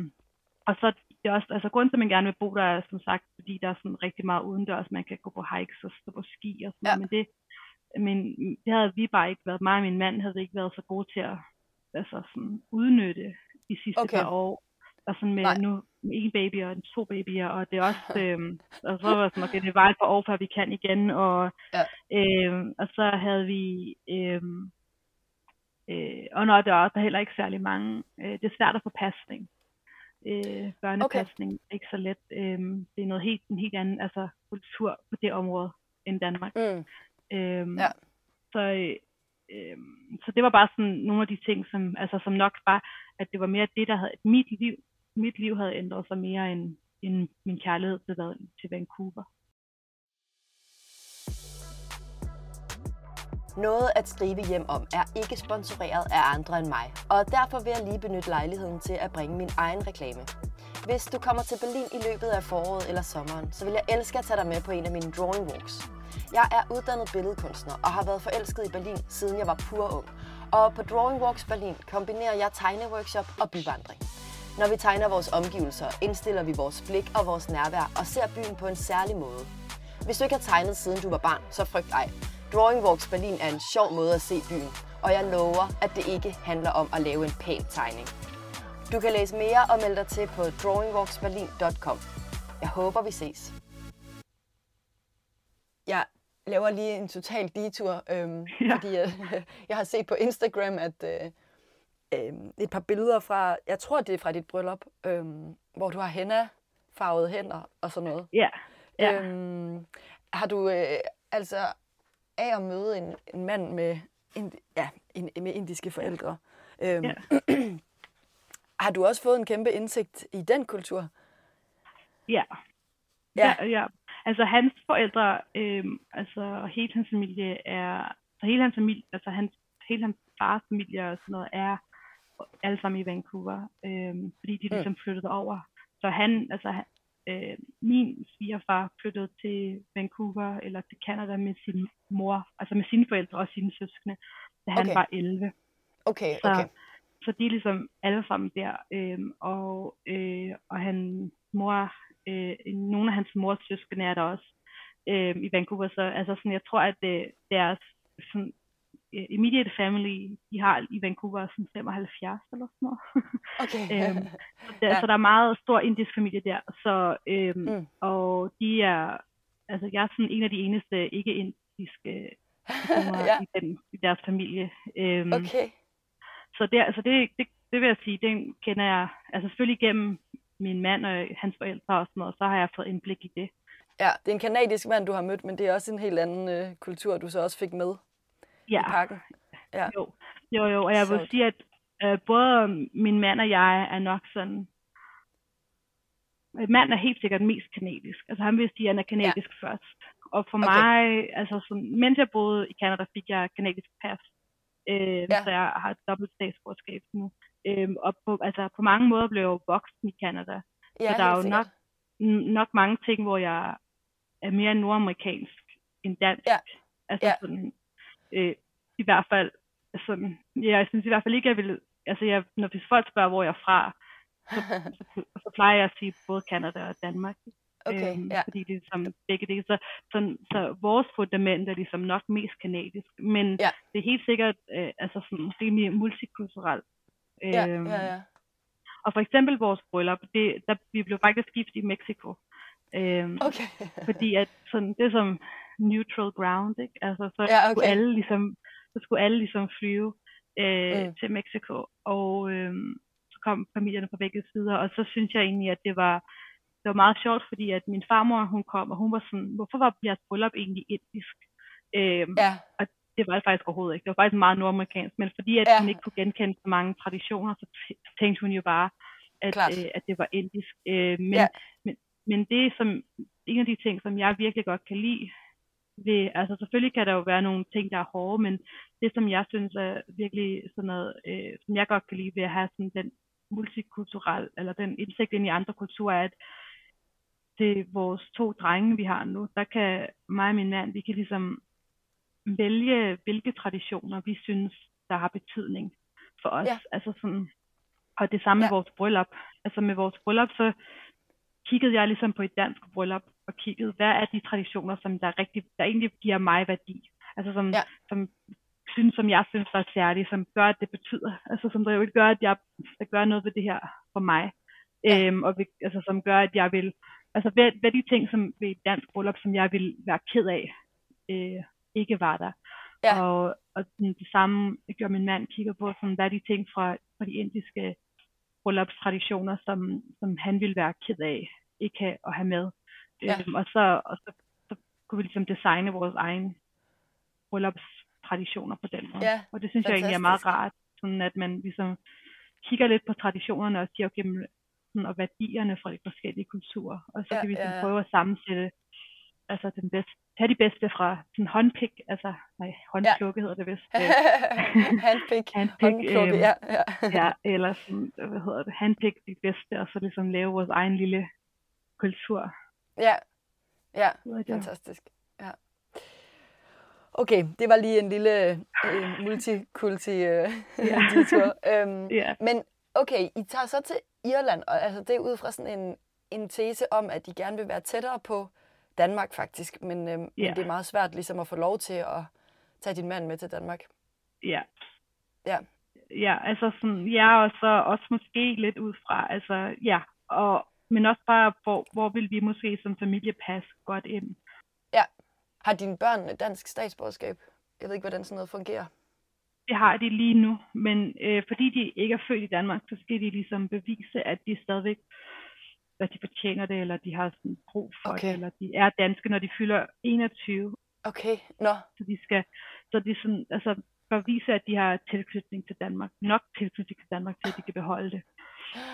Og så det er også, altså grunden til, at man gerne vil bo der, er som sagt, fordi der er sådan rigtig meget udendørs, man kan gå på hikes og stå på ski og sådan Ja. noget, men det, men det havde vi bare ikke været, mig og min mand havde ikke været så gode til at altså sådan udnytte de sidste Okay. par år. Og sådan med Nej. nu med en baby og to babyer, og det er også, øhm, og så var det sådan, okay, det var et par år, før vi kan igen, og, Ja. øhm, og så havde vi, øhm, øh, og når der er også der er heller ikke særlig mange, øh, det er svært at få pasning. Øh, børnepasning er ikke så let. Øhm, det er noget helt, en helt anden altså, kultur på det område end Danmark. Mm. Øhm, Ja. så, øh, så det var bare sådan nogle af de ting, som, altså, som nok var, at det var mere det, der havde, mit liv, mit liv havde ændret sig mere end, end min kærlighed til, til Vancouver. Noget at skrive hjem om er ikke sponsoreret af andre end mig, og derfor vil jeg lige benytte lejligheden til at bringe min egen reklame. Hvis du kommer til Berlin i løbet af foråret eller sommeren, så vil jeg elske at tage dig med på en af mine drawing walks. Jeg er uddannet billedkunstner og har været forelsket i Berlin, siden jeg var pur ung. Og på Drawing Walks Berlin kombinerer jeg tegneworkshop og byvandring. Når vi tegner vores omgivelser, indstiller vi vores blik og vores nærvær og ser byen på en særlig måde. Hvis du ikke har tegnet siden du var barn, så frygt ej. Drawing Walks Berlin er en sjov måde at se byen, og jeg lover, at det ikke handler om at lave en pæn tegning. Du kan læse mere og melde dig til på drawingwalksberlin.com. Jeg håber, vi ses. Jeg laver lige en total detur, øhm, ja. Fordi jeg, jeg har set på Instagram, at øh, øh, et par billeder fra, jeg tror det er fra dit bryllup, øh, hvor du har henna farvede hænder og sådan noget. Ja, ja. Øhm, har du øh, altså af at møde en, en mand med, ind, ja, en, med indiske forældre, øhm, Ja. har du også fået en kæmpe indsigt i den kultur? Ja. Ja. ja. ja. Altså hans forældre, øhm, altså hele hans familie er, så hele hans familie, altså hans, hele hans fars familie og sådan noget er alle sammen i Vancouver, øhm, fordi de Mm. ligesom flyttede over. Så han, altså øh, min svigerfar flyttede til Vancouver eller til Canada med sin mor, altså med sine forældre og sine søskende, da han Okay. var 11. Okay, Så, okay. så de er ligesom alle sammen der. Øhm, og, øh, og han mor, øh, nogle af hans mors søskende er der også øh, i Vancouver. Så altså sådan, jeg tror, at det, deres sådan, øh, immediate family, de har i Vancouver sådan 75 eller sådan noget. okay. øhm, der, Ja. Så der er meget stor indisk familie der. Så, øhm, Mm. Og de er, altså jeg er sådan en af de eneste ikke-indiske personer Ja. i, den, i deres familie. Øhm, okay. så det, altså det, det, det vil jeg sige, den kender jeg, altså selvfølgelig gennem min mand og hans forældre og sådan noget, så har jeg fået indblik i det. Ja, det er en kanadisk mand, du har mødt, men det er også en helt anden øh, kultur, du så også fik med Ja, i pakken. Ja. jo, jo, jo, og jeg vil Så- sige, at øh, både min mand og jeg er nok sådan, øh, mand er helt sikkert mest kanadisk, altså han vil sige, at han er kanadisk ja. først. Og for Okay. mig, altså sådan, mens jeg boede i Canada, fik jeg kanadisk pas, øh, Ja. så jeg har et dobbelt statsborgerskab nu. Øhm, og på, altså, på mange måder blev jeg jo voksen i Canada. Ja, så der er jo sikkert. nok, nok mange ting, hvor jeg er mere nordamerikansk end dansk. Ja. Altså Ja. sådan, øh, i hvert fald, sådan, ja, jeg synes i hvert fald ikke, jeg vil, altså jeg, når hvis folk spørger, hvor jeg er fra, så, så, så plejer jeg at sige både Canada og Danmark. Okay, øhm, ja. Fordi det er ligesom begge dele. Så, så, så vores fundament er ligesom nok mest kanadisk. Men Ja. det er helt sikkert øh, altså sådan, rimelig multikulturelt. Ja, Øhm, ja, ja. Og for eksempel vores bryllup, det, der, vi blev faktisk gift i Mexico. Øhm, Okay. fordi at sådan, det som neutral ground, ikke? Altså, så Ja, skulle okay. alle ligesom, så skulle alle ligesom flyve øh, Mm. til Mexico, og øh, så kom familierne fra begge sider, og så synes jeg egentlig, at det var, det var meget sjovt, fordi at min farmor, hun kom, og hun var sådan, hvorfor var jeres bryllup egentlig indisk? Øh, Ja, det var det faktisk overhovedet ikke. Det var faktisk meget nordamerikansk, men fordi at Ja. hun ikke kunne genkende så mange traditioner, så så tænkte hun jo bare, at, Klart. øh, at det var indisk. Øh, men, Ja. men, men det som en af de ting, som jeg virkelig godt kan lide, ved, altså selvfølgelig kan der jo være nogle ting, der er hårde, men det som jeg synes er virkelig sådan noget, øh, som jeg godt kan lide ved at have sådan den multikulturel, eller den indsigt ind i andre kulturer, er, at det er vores to drenge, vi har nu, der kan mig og min mand, vi kan ligesom vælge, hvilke traditioner vi synes, der har betydning for os. Ja. Altså sådan, og det samme Ja. med vores bryllup. Altså med vores bryllup, så kiggede jeg ligesom på et dansk bryllup, og kiggede, hvad er de traditioner, som der, rigtig, der egentlig giver mig værdi. Altså som, Ja. som synes, som jeg synes er særlige, som gør, at det betyder, altså som der jo gør, at jeg der gør noget ved det her for mig. Ja. Øhm, og vi, altså som gør, at jeg vil, altså hvad, hvad de ting, som ved et dansk bryllup, som jeg vil være ked af, øh, ikke var der. Ja. Og, og det samme gør min mand kigger på, sådan, hvad er de ting fra, fra de indiske bryllupstraditioner, som, som han ville være ked af, ikke at have med. Ja. Øhm, og så, og så, så kunne vi ligesom designe vores egen bryllupstraditioner på den måde. Ja, og det synes jeg egentlig er meget fantastisk. rart, sådan at man ligesom kigger lidt på traditionerne og siger, okay, men, sådan, og værdierne fra de forskellige kulturer. Og så Ja, kan vi ja, sådan ja. prøve at sammensætte altså den bedste, tage de bedste fra sådan håndpik, altså, nej, håndplukke hedder det vist. Øh, Handpick, Handpick, håndplukke, øhm, ja, ja. ja, eller sådan, hvad hedder det, handpik de bedste, og så ligesom lave vores egen lille kultur. Ja, ja, fantastisk. Ja. Okay, det var lige en lille øh, multikulti øh, Ja. Øhm, Ja. Men okay, I tager så til Irland, og altså, det er ud fra sådan en, en tese om, at I gerne vil være tættere på Danmark faktisk, men, men Ja. det er meget svært ligesom at få lov til at tage din mand med til Danmark. Ja. Ja. Ja, altså sådan, ja, og så også måske lidt ud fra, altså, ja, og, men også bare, hvor, hvor vil vi måske som familie passe godt ind. Har dine børn et dansk statsborgerskab? Jeg ved ikke, hvordan sådan noget fungerer. Det har de lige nu, men øh, fordi de ikke er født i Danmark, så skal de ligesom bevise, at de stadigvæk, at de fortjener det, eller de har sådan brug for Okay. det, eller de er danske, når de fylder 21. Okay, nå, Så de skal, så de sådan, altså, for at vise, at de har tilknytning til Danmark, nok tilknytning til Danmark, til at de kan beholde det.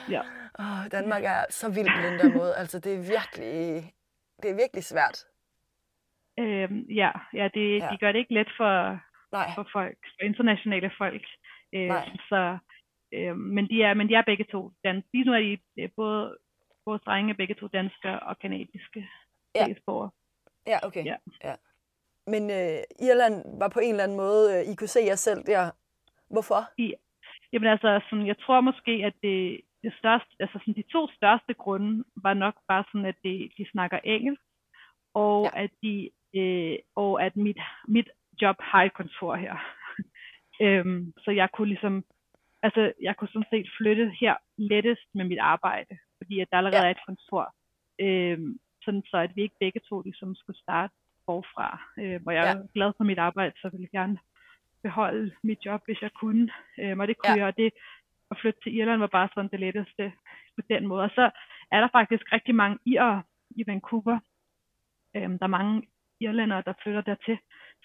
Ja. Åh, Danmark er så vild på den der måde. Altså, det er virkelig, det er virkelig svært. Øhm, ja, ja, det, Ja. de gør det ikke let for, Nej, for folk, for internationale folk. Øh, Nej. så, øh, men, de er, men de er begge to danske. Lige nu er de øh, både, vores drenge begge to danske og kanadiske Ja. statsborgere. ja, okay. Ja. ja. Men øh, Irland var på en eller anden måde, øh, I kunne se jer selv der. Hvorfor? Jamen altså, sådan, jeg tror måske, at det, det største, altså sådan, de to største grunde var nok bare sådan, at de, de snakker engelsk, og Ja. at de, øh, og at mit, mit job har et kontor her. øhm, så jeg kunne ligesom, altså jeg kunne sådan set flytte her lettest med mit arbejde, fordi at der allerede Ja. er et kontor. Øhm, sådan så at vi ikke begge to ligesom skulle starte forfra. Øhm, og jeg er Ja. glad for mit arbejde, så ville jeg gerne beholde mit job, hvis jeg kunne. Øhm, og det kunne Ja. jeg, og det at flytte til Irland var bare sådan det letteste på den måde. Og så er der faktisk rigtig mange irere i Vancouver. Øhm, der er mange irlændere, der flytter dertil.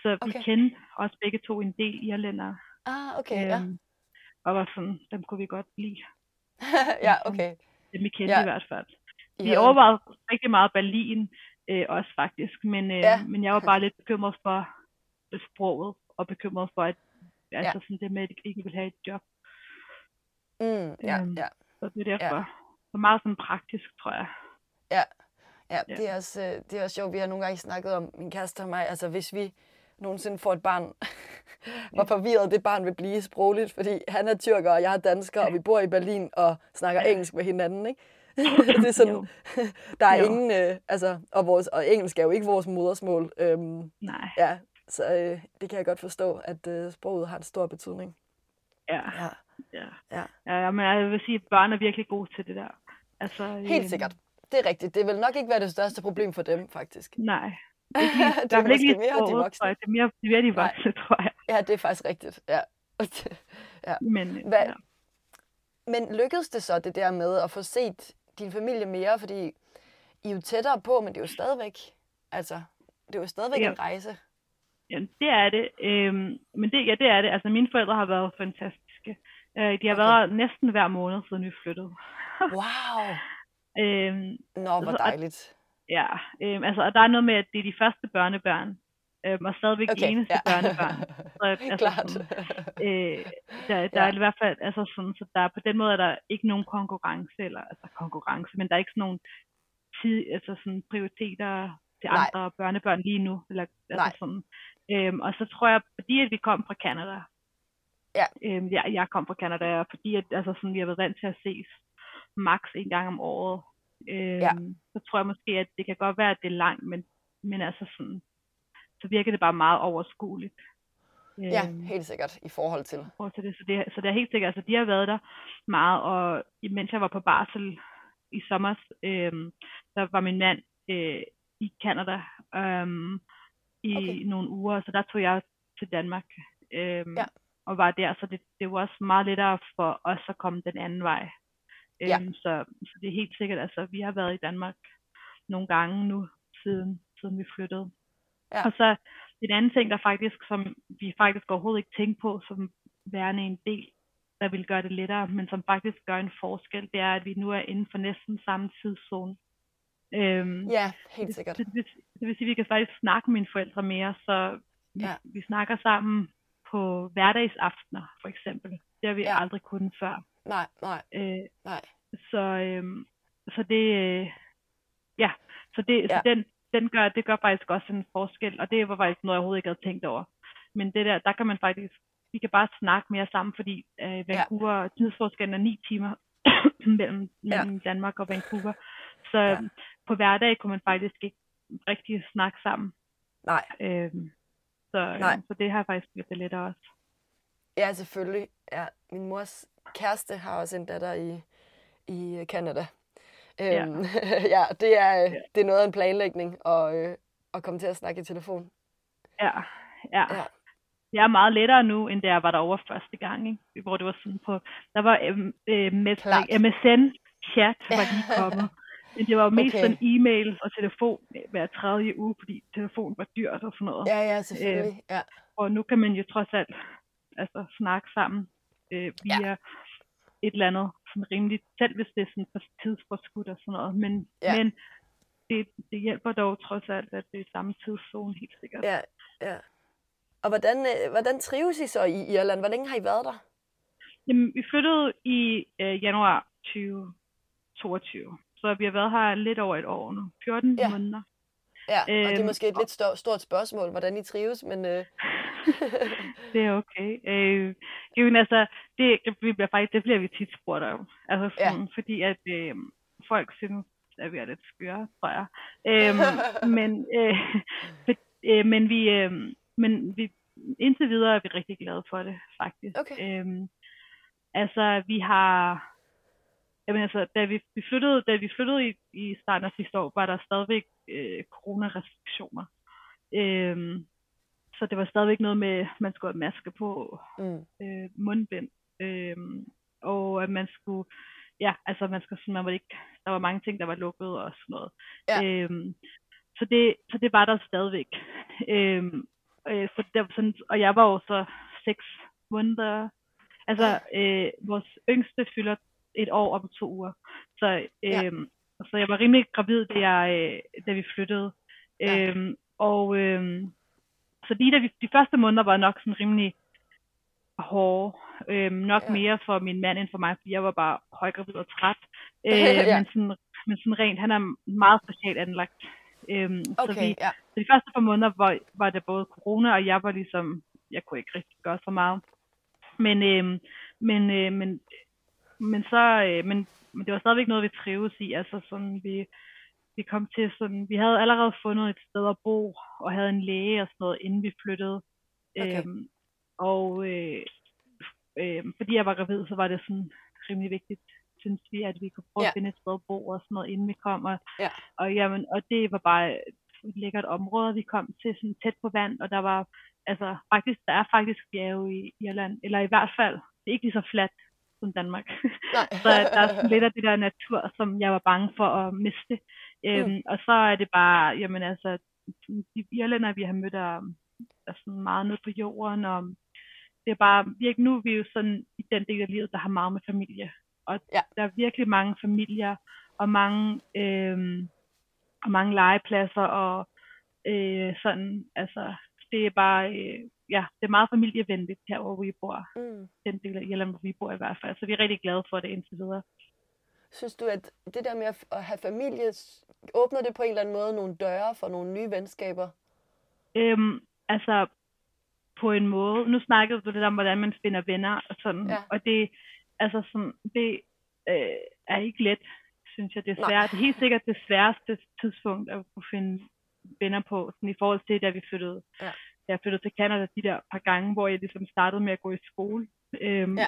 Så vi Okay. kendte også begge to en del irlændere. Ah, okay, ja. Øhm, og var sådan, dem kunne vi godt lide. ja, okay. Dem vi kendte Ja. i hvert fald. Vi havde- overvejede rigtig meget Berlin øh, også faktisk, men, øh, Ja. men jeg var bare lidt bekymret for sproget, og bekymret for, at altså sådan det med, at jeg ikke vil have et job. Mm, ja, Øhm, ja. Så det er derfor. Ja. Så meget sådan praktisk, tror jeg. Ja, Ja. det er, også, øh, det er også sjovt. Vi har nogle gange snakket om, min kæreste og mig, altså hvis vi nogensinde får et barn, hvor forvirret det barn vil blive sprogligt, fordi han er tyrker, og jeg er dansker, og vi bor i Berlin og snakker Ja. engelsk med hinanden, ikke? det er sådan, der er Jo. ingen, øh, altså, og, vores, og engelsk er jo ikke vores modersmål. Øhm, Nej, ja, så øh, det kan jeg godt forstå, at øh, sproget har en stor betydning. ja. Ja, Ja. Ja. ja, men jeg vil sige, at børn er virkelig gode til det der. Altså, helt øhm, sikkert. Det er rigtigt. Det vil nok ikke være det største problem for dem, faktisk. Nej. det Der er er vel ikke måske lige mere de voksne. Det er mere, det er mere de Nej. voksne, tror jeg. Ja, det er faktisk rigtigt. Ja. Men, øh, Hvad- ja. Men lykkedes det så, det der med at få set din familie mere? Fordi I er jo tættere på, men det er jo stadigvæk, altså, det er jo stadigvæk Ja. en rejse. Ja, det er det. Øhm, men det, ja, det er det. Altså, mine forældre har været fantastiske. Øh, de har Okay. været næsten hver måned, siden vi flyttede. Wow! Øhm, Nå, hvor Så- dejligt. ja, øhm, altså, og der er noget med, at det er de første børnebørn, øhm, og stadigvæk okay, de eneste ja. børnebørn. Så, altså, Klart. Sådan, øh, der, der Ja. er i hvert fald, altså sådan, så der er på den måde er der ikke nogen konkurrence, eller altså konkurrence, men der er ikke sådan nogen tid, altså sådan prioriteter til Nej. andre børnebørn lige nu. Eller, altså Nej. sådan. Øhm, og så tror jeg, fordi at vi kom fra Canada, Ja. øhm, ja, jeg kom fra Canada, og fordi at, altså sådan, vi har været vant til at ses max en gang om året, øhm, Ja. så tror jeg måske, at det kan godt være, at det er langt, men, men altså sådan, så virker det bare meget overskueligt. Ja, Øhm, helt sikkert i forhold til. forhold til det. Så det, så det er helt sikkert, altså de har været der meget, og mens jeg var på barsel i sommer, øhm, der var min mand øh, i Canada øhm, i Okay. nogle uger, så der tog jeg til Danmark øhm, Ja. og var der, så det, det var også meget lettere for os at komme den anden vej. Ja. Øhm, så, så det er helt sikkert, altså vi har været i Danmark nogle gange nu, siden, siden vi flyttede. Ja. Og så en anden ting, der faktisk, som vi faktisk overhovedet ikke tænkte på, som værende en del, der vil gøre det lettere, men som faktisk gør en forskel, det er, at vi nu er inden for næsten samme tidszone. Øhm, Ja, helt sikkert. det, det, vil, det vil sige, at vi kan faktisk snakke med mine forældre mere, så vi, Ja. ja. vi snakker sammen på hverdagsaftener, for eksempel. Det har vi Ja. ja. aldrig kunnet før. Nej, nej, Øh, nej. så, øhm, så det, øh, ja, så, det, Ja. så den, den gør, det gør faktisk også en forskel, og det var faktisk noget, jeg overhovedet ikke havde tænkt over. Men det der, der kan man faktisk, vi kan bare snakke mere sammen, fordi øh, Vancouver, ja. tidsforskellen er ni timer mellem, mellem Danmark og Vancouver. Så Ja. Ja. på hverdag kunne man faktisk ikke rigtig snakke sammen. Nej, Øhm, så, Nej. øh, så det har faktisk gjort det lettere også. ja, selvfølgelig. Ja, min mors kæreste har også en datter i, i Canada. Ja. Øhm, ja, det er, øh, Ja. det er noget af en planlægning at, øh, at komme til at snakke i telefon. Ja, ja. Ja. Jeg er meget lettere nu, end da jeg var derovre første gang, ikke? hvor det var sådan på, der var øhm, øh, med, Klart. MSN-chat var lige kommet. Men det var jo mest Okay. sådan e-mail og telefon hver tredje uge, fordi telefon var dyrt og sådan noget. Ja, ja, selvfølgelig. Ja, Og nu kan man jo trods alt altså, snakke sammen øh, via ja. et eller andet sådan rimeligt, selv hvis det er sådan på tidsforskud og sådan noget. Men, Ja. men det, det hjælper dog trods alt, at det er samme tidszone helt sikkert. ja, ja. Og hvordan, øh, hvordan trives I så i Irland? Hvor længe har I været der? Jamen, vi flyttede i øh, januar 2022, så vi har været her lidt over et år nu. 14 Ja. måneder. Ja, og det er Øhm, måske et lidt stort, stort spørgsmål, hvordan I trives, men øh, Det er okay. Øh, jamen, altså, det, vi bliver faktisk, det bliver vi tit spurgt om. Altså sådan, ja. fordi at øh, folk synes, at vi er lidt skøre, tror jeg. Øhm, men, øh, for, øh, men vi, øh, men vi, indtil videre er vi rigtig glade for det, faktisk. Okay. Øhm, altså, vi har, jamen altså, da vi, vi flyttede, da vi flyttede i, i starten af sidste år, var der stadigvæk øh, coronarestriktioner. Øhm, så det var stadigvæk noget med, at man skulle have maske på, mm, øh, mundbind, øh, og at man skulle, ja, altså man skulle sådan, man var ikke, der var mange ting, der var lukket og sådan noget. Ja. Øhm, så, det, så det var der stadigvæk. Øhm, øh, så der, sådan, og jeg var jo så seks måneder, altså øh, vores yngste fylder et år om to uger, så, Ja. øhm, så jeg var rimelig gravid, da, jeg, øh, da vi flyttede. Ja. Øhm, og øhm, så lige da vi, de første måneder var nok sådan rimelig hårde. Øhm, nok Ja. mere for min mand end for mig, fordi jeg var bare højgravid og træt. Øh, Ja. men, sådan, men sådan rent, han er meget socialt anlagt. Øhm, så, okay, vi, ja. så de første par måneder var, var det både corona, og jeg var ligesom, jeg kunne ikke rigtig gøre så meget. Men, øhm, men, øh, men, men så, øh, men men det var stadigvæk noget, vi trives i. Altså sådan, vi, vi kom til sådan, vi havde allerede fundet et sted at bo, og havde en læge og sådan noget, inden vi flyttede. Okay. Øhm, og øh, øh, fordi jeg var gravid, så var det sådan rimelig vigtigt, synes vi, at vi kunne prøve Ja. at finde et sted at bo og sådan noget, inden vi kom. Og, Ja. og, jamen, og det var bare et lækkert område, vi kom til sådan tæt på vand, og der var, altså faktisk, der er faktisk bjerge i Irland, eller i hvert fald, det er ikke lige så fladt som Danmark. Så der er sådan lidt af det der natur, som jeg var bange for at miste. Øhm, Mm. Og så er det bare, jamen altså, de irlænder, vi har mødt, er, er sådan meget nede på jorden, og det er bare, virkelig, nu er vi jo sådan i den del af livet, der har meget med familie. Og Ja. der er virkelig mange familier, og mange, øhm, og mange legepladser, og øh, sådan, altså, det er bare, øh, ja, det er meget familievenligt her, hvor vi bor. Mm. Den del af Irland, hvor vi bor i hvert fald. Så vi er rigtig glade for det indtil videre. Synes du, at det der med at have familie, åbner det på en eller anden måde nogle døre for nogle nye venskaber? Øhm, altså, på en måde. Nu snakkede du lidt om, hvordan man finder venner og sådan. Ja. Og det, altså sådan, det øh, er ikke let, synes jeg desværre. Nej. Det er helt sikkert det sværeste tidspunkt at kunne finde venner på, sådan i forhold til, da vi flyttede. Ja. Da jeg flyttede til Canada de der par gange, hvor jeg ligesom startede med at gå i skole. Øhm, Ja.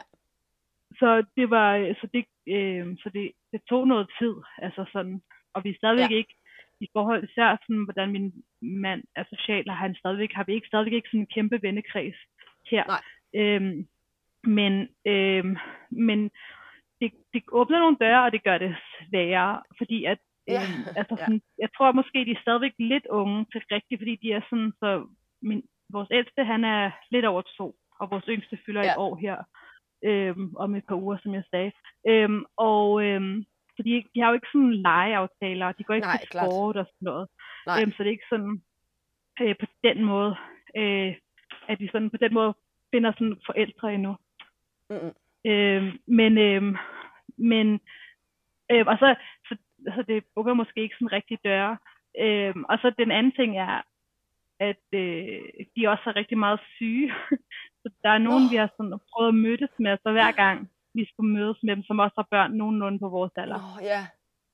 Så det var, så det, øh, så det, det tog noget tid, altså sådan, og vi er stadigvæk Ja. ikke, i forhold især sådan, hvordan min mand er social, og han stadigvæk, har vi ikke stadigvæk ikke sådan en kæmpe vennekreds her. Nej. Øhm, men øhm, men det, det åbner nogle døre, og det gør det sværere, fordi at Ja, øhm, altså ja. sådan, jeg tror måske, de er stadigvæk lidt unge til rigtigt, fordi de er sådan, så min, vores ældste, han er lidt over to, og vores yngste fylder Ja. et år her øhm, om et par uger, som jeg sagde. Øhm, og øhm, så de, de har jo ikke sådan legeaftaler, og de går ikke Nej, til klart. sport og sådan noget. Nej. Øhm, så det er ikke sådan øh, på den måde, øh, at de sådan på den måde finder sådan forældre endnu. Mm-mm. Øhm, men øhm, men øhm, og så, så, så det åbner måske ikke sådan rigtig døre. Øhm, og så den anden ting er, at øh, de også er rigtig meget syge. så der er nogen, Nå. vi har sådan prøvet at mødes med, så hver gang vi skulle mødes med dem, som også har børn nogenlunde på vores alder. Nå, ja.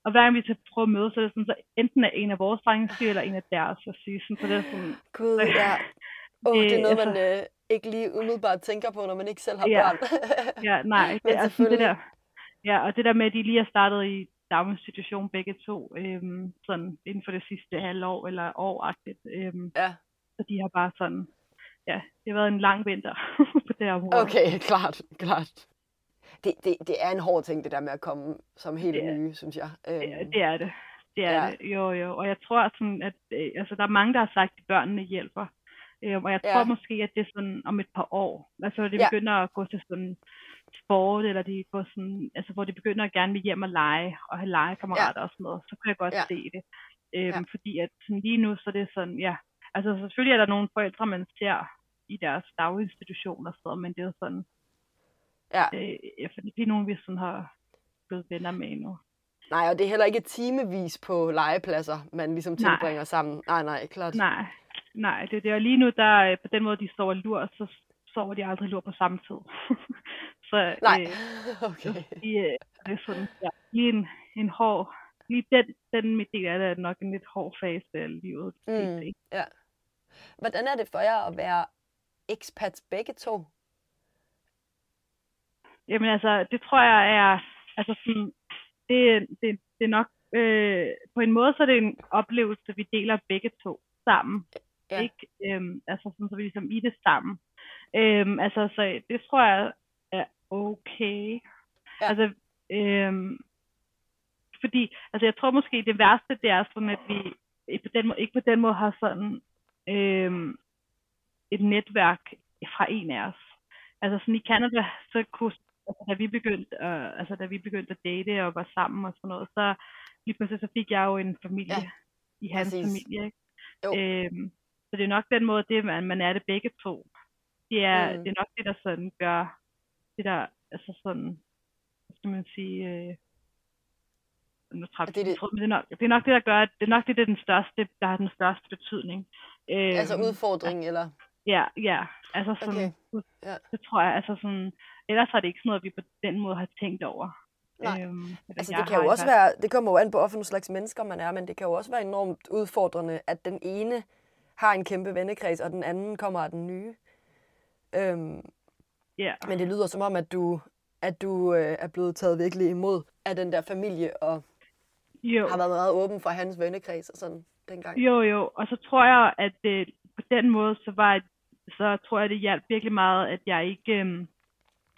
Og hver gang vi skal prøve at mødes, så er det sådan, så enten er en af vores drenge syg, eller en af deres er syg. Sådan, så det er sådan, Gud, ja. Åh, oh, det er Øh, noget, altså- man øh, ikke lige umiddelbart tænker på, når man ikke selv har Ja. børn. Ja, nej, Men det er sådan det der. Ja, og det der med, at de lige har startet i daginstitution begge to, øhm, sådan inden for det sidste halvår eller åragtigt. Øhm, ja, så de har bare sådan, ja, det har været en lang vinter på det område. okay, klart, klart. Det, det, det er en hård ting, det der med at komme som helt Det nye, synes jeg. Øhm, Ja, det er det. Det er Ja. ja. det. Jo, jo. Og jeg tror sådan, at øh, altså, der er mange, der har sagt, at børnene hjælper. Øhm, og jeg Ja. tror måske, at det er sådan om et par år. Altså, når de Ja. begynder at gå til sådan sport, eller de går sådan, altså, hvor de begynder at gerne vil hjem og lege, og have legekammerater og sådan noget, så kan jeg godt Ja. se det. Øhm, Ja. Fordi at sådan, lige nu, så er det sådan, ja, altså selvfølgelig er der nogle forældre, man ser i deres daginstitution og sådan noget, men det er jo sådan, ja. øh, ja, fordi det er nogen, vi sådan har blevet venner med endnu. Nej, og det er heller ikke timevis på legepladser, man ligesom Nej. tilbringer sammen. Nej, nej, klart. Nej, nej, det er det. Og lige nu, der øh, på den måde, de sover lur, så sover de aldrig lur på samme tid. så Nej, øh, okay. de, øh, det er sådan, ja, lige en, en hård, lige den, den mit del af det er nok en lidt hård fase af livet. Mm. Mm. Ja. Hvordan er det for jer at være expats begge to? Jamen altså, det tror jeg er, altså sådan, det, det, det er nok, øh, på en måde så er det en oplevelse, vi deler begge to sammen. Ja. Ikke? Øhm, altså sådan, så vi ligesom i det sammen. Øhm, altså, så det tror jeg okay. Ja. Altså, øhm, fordi, altså jeg tror måske det værste, det er sådan, at vi på den måde, ikke på den måde har sådan øhm, et netværk fra en af os. Altså sådan i Canada, så kunne, altså, da vi begyndte, øh, altså da vi begyndte at date og var sammen og sådan noget, så lige pludselig så fik jeg jo en familie Ja, i hans præcis. familie, ikke? Jo. Øhm, så det er nok den måde, det man, man er det begge to. Det er, mm. det er nok det, der sådan gør, det der, altså sådan, hvad skal man sige, øh, nu jeg, Det er det- tror, men det, er nok, det er nok det, der gør, det er nok det, der er den største, der har den største betydning. Øhm, Altså udfordring, eller? Ja, ja. Altså sådan, Okay, ja. det tror jeg, altså sådan, ellers har det ikke sådan noget, vi på den måde har tænkt over. Nej. Øhm, Altså, det kan jo også hvert- være, det kommer jo an på, hvilken slags mennesker man er, men det kan jo også være enormt udfordrende, at den ene har en kæmpe vennekreds, og den anden kommer af den nye. Øhm, Ja. men det lyder som om, at du, at du øh, er blevet taget virkelig imod af den der familie, og Jo. har været meget åben for hans vennekreds og sådan dengang. Jo, jo. Og så tror jeg, at øh, på den måde, så var så tror jeg, det hjalp virkelig meget, at jeg ikke, øh,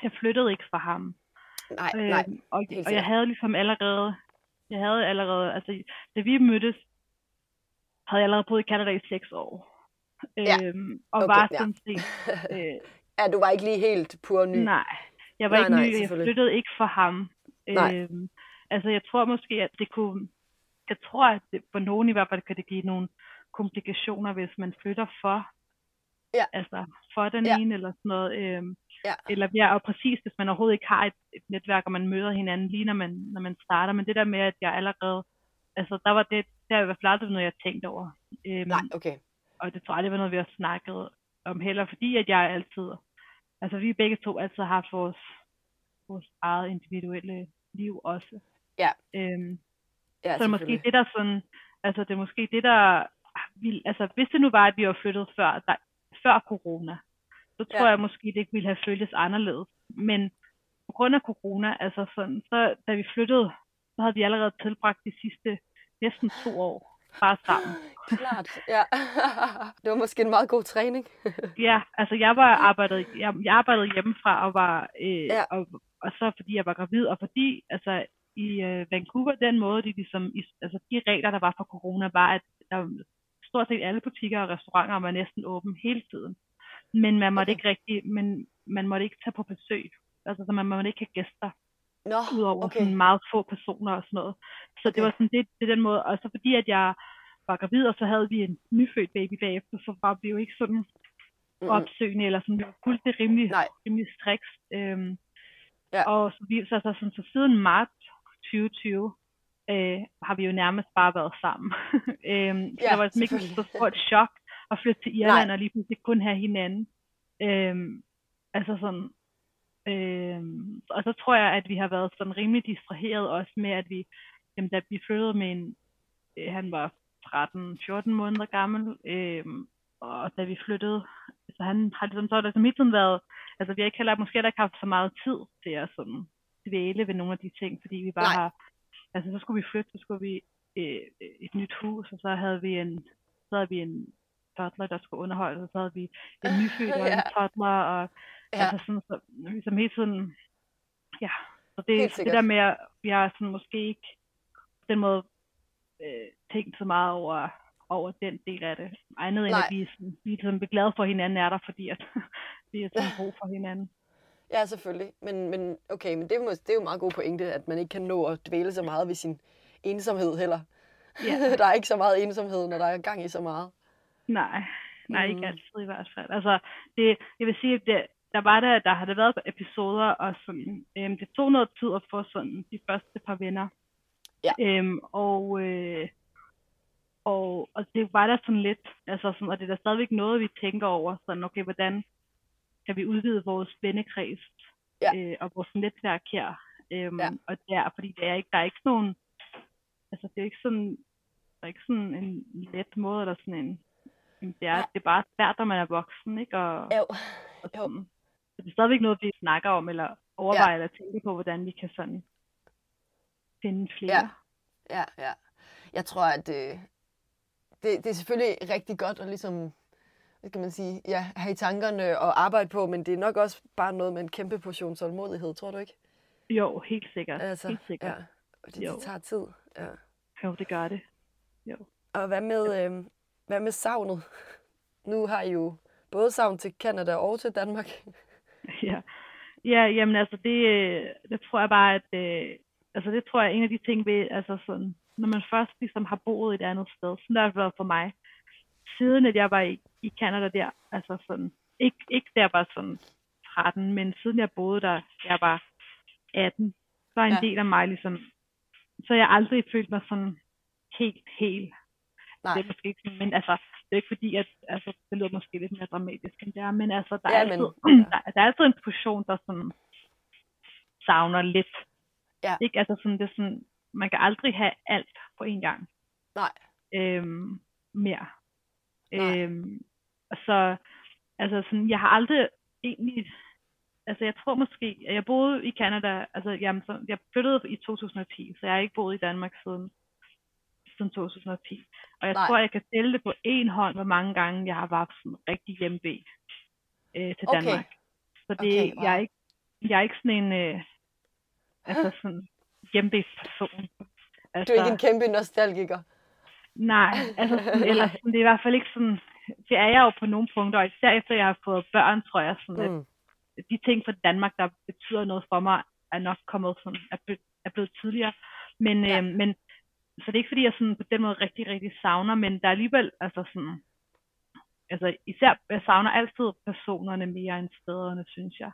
jeg flyttede ikke fra ham. Nej, nej. Øhm, og, og jeg havde ligesom allerede, jeg havde allerede, altså da vi mødtes, havde jeg allerede boet i Canada i seks år. Ja. Øhm, og Okay, var ja. sådan set, øh, Ja, du var ikke lige helt pur ny. nej, jeg var Nej, ikke nej, ny, jeg flyttede ikke for ham. Nej. Øhm, altså jeg tror måske, at det kunne, jeg tror, at det, for nogen i hvert fald kan det give nogle komplikationer, hvis man flytter for, Ja. altså for den Ja. ene eller sådan noget. Øhm, Ja. eller ja, og præcis, hvis man overhovedet ikke har et, et netværk, og man møder hinanden lige når man, når man starter. Men det der med, at jeg allerede, altså der var det, der var i hvert fald aldrig noget, jeg tænkte over. Øhm, Nej, okay. og det tror jeg, det var noget, vi har snakket om heller, fordi at jeg altid, altså vi begge to altid har haft vores, vores eget individuelle liv også. Ja. Øhm, Ja, så er måske det, der sådan, altså det er måske det, der, vil, altså hvis det nu var, at vi var flyttet før, der, før corona, så tror Ja. jeg måske, det ikke ville have føltes anderledes. Men på grund af corona, altså sådan, så da vi flyttede, så havde vi allerede tilbragt de sidste næsten to år bare sammen. Klart, ja. det var måske en meget god træning. Ja, altså jeg var arbejdet, jeg, jeg arbejdede hjemmefra og var, øh, Ja. og, og så fordi jeg var gravid, og fordi altså i øh, Vancouver, den måde, de ligesom, i, altså de regler, der var for corona, var, at der, stort set alle butikker og restauranter var næsten åbne hele tiden. Men man måtte Okay. ikke rigtig, men man måtte ikke tage på besøg. Altså, så man måtte ikke have gæster, Nå, udover okay. sådan meget få personer og sådan noget. Så Okay. det var sådan, det, det den måde, og så fordi at jeg var gravid, og så havde vi en nyfødt baby bagefter, så var vi jo ikke sådan Mm-mm. opsøgende, eller sådan, vi var fuldstændig rimelig, Nej. rimelig striks. Øhm, Ja. Og så, vi, så, så, så, så siden marts 2020 øh, har vi jo nærmest bare været sammen. øhm, så Ja, der var ligesom ikke så stort chok at flytte til Irland og lige pludselig kun have hinanden. Øhm, altså sådan, øhm, og så tror jeg, at vi har været sådan rimelig distraheret også med, at vi, jamen, da vi flyttede med en, øh, han var 13-14 måneder gammel, øhm, og da vi flyttede, så han har ligesom, så har der som hele været, altså vi har ikke heller, måske heller ikke haft så meget tid til at sådan dvæle ved nogle af de ting, fordi vi bare Nej. har, altså så skulle vi flytte, så skulle vi øh, et nyt hus, og så havde vi en, så havde vi en toddler, der skulle underholde, og så havde vi en nyfødt og en toddler, og Ja, altså sådan, så, ligesom hele tiden, ja, så det, så det der med, at vi har sådan måske ikke på den måde øh, tænkt så meget over, over den del af det, andet end at vi, sådan, vi er sådan glade for at hinanden er der, fordi at vi er sådan brug for hinanden. ja, selvfølgelig. Men, men okay, men det er, det er jo meget god pointe, at man ikke kan nå at dvæle så meget ved sin ensomhed heller. Ja. der er ikke så meget ensomhed, når der er gang i så meget. Nej, nej, Mm. ikke altid i hvert fald. Altså, det, jeg vil sige, at det, der var der, der har det været episoder, og sådan, øhm, det tog noget tid at få sådan de første par venner. Ja. Øhm, og, øh, og, og det var der sådan lidt, altså sådan, og det er der stadigvæk noget, vi tænker over, sådan, okay, hvordan kan vi udvide vores vennekreds Ja. øh, og vores netværk her. Øhm, Ja. Og det er, fordi det er ikke, der er ikke nogen, altså det er ikke sådan, der er ikke sådan en let måde, eller sådan en, det, er, Nej. det er bare svært, når man er voksen, ikke? Og, Jo, jo. Så det er stadigvæk noget, vi snakker om, eller overvejer, ja. eller tænker på, hvordan vi kan sådan finde flere. Ja. Ja, ja. Jeg tror, at øh, det, det er selvfølgelig rigtig godt at ligesom, hvad skal man sige, ja, have i tankerne og arbejde på, men det er nok også bare noget med en kæmpe portion tålmodighed, tror du ikke? Jo, helt sikkert. Altså, helt sikkert. ja. Fordi Jo. det tager tid. Ja. Jo, det gør det. Og hvad med, øh, hvad med savnet? Nu har I jo både savn til Canada og til Danmark. Ja, ja jamen altså det, øh, det tror jeg bare, at øh, altså det tror jeg er en af de ting ved, altså sådan, når man først ligesom har boet et andet sted, sådan der har det været for mig, siden at jeg var i, i Canada der, altså sådan, ikke, ikke der var sådan 13, men siden jeg boede der, jeg var 18, så er en Ja. del af mig ligesom, så jeg aldrig følt mig sådan helt, helt Nej. det er måske ikke men altså, det er ikke fordi, at altså, det lyder måske lidt mere dramatisk, end det er, men altså, der, Ja, er, men- altid, der, der er altid en portion, der sådan savner lidt Ja. Ikke? Altså sådan, det er sådan, man kan aldrig have alt på én gang. Nej. Øhm, mere. Nej. Øhm, så, altså sådan, jeg har aldrig egentlig, altså jeg tror måske, at jeg boede i Canada, altså jamen, så, jeg flyttede i 2010, så jeg har ikke boet i Danmark siden, siden 2010. Og jeg Nej. tror, jeg kan tælle det på én hånd, hvor mange gange jeg har været sådan rigtig hjemme øh, til Okay. Danmark. Så det, Okay, jeg, er ikke, jeg er ikke sådan en, øh, altså sådan hjemme person. Altså, Du er ikke en kæmpe nostalgiker. Nej, altså sådan, eller sådan, det er i hvert fald ikke sådan, det er jeg jo på nogle punkter, og især efter jeg har fået børn, tror jeg, sådan, at Mm. de ting fra Danmark, der betyder noget for mig, er nok kommet sådan, er, ble, er blevet tidligere. Men, Ja. ja. øh, men, så det er ikke fordi, jeg sådan på den måde rigtig, rigtig savner, men der er alligevel, altså sådan, altså især, jeg savner altid personerne mere end stederne, synes jeg.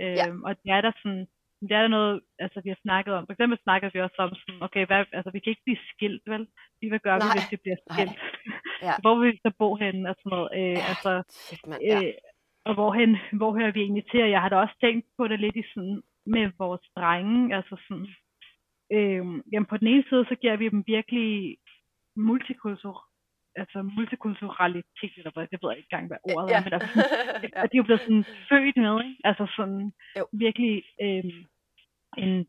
Øh, Ja. Og det er der sådan, det er der noget, altså vi har snakket om, for eksempel snakkede vi også om sådan, okay, hvad, altså vi kan ikke blive skilt, vel? Hvad gør vi, Nej, hvis vi bliver skilt? Ja. Hvor vil vi så bo henne og sådan noget? Øh, Ja, altså, Shit, mand. Ja. Øh, og hvorhen, hvor hører vi egentlig til? Og jeg har da også tænkt på det lidt i sådan, med vores drenge. Altså sådan, øh, jamen på den ene side, så giver vi dem virkelig multikultur, altså multikulturalitet, eller hvad, det ved jeg ikke engang, hvad ordet Ja. er, men altså, Ja. at de er jo blevet sådan født med, ikke? Altså sådan Jo. virkelig øh, en,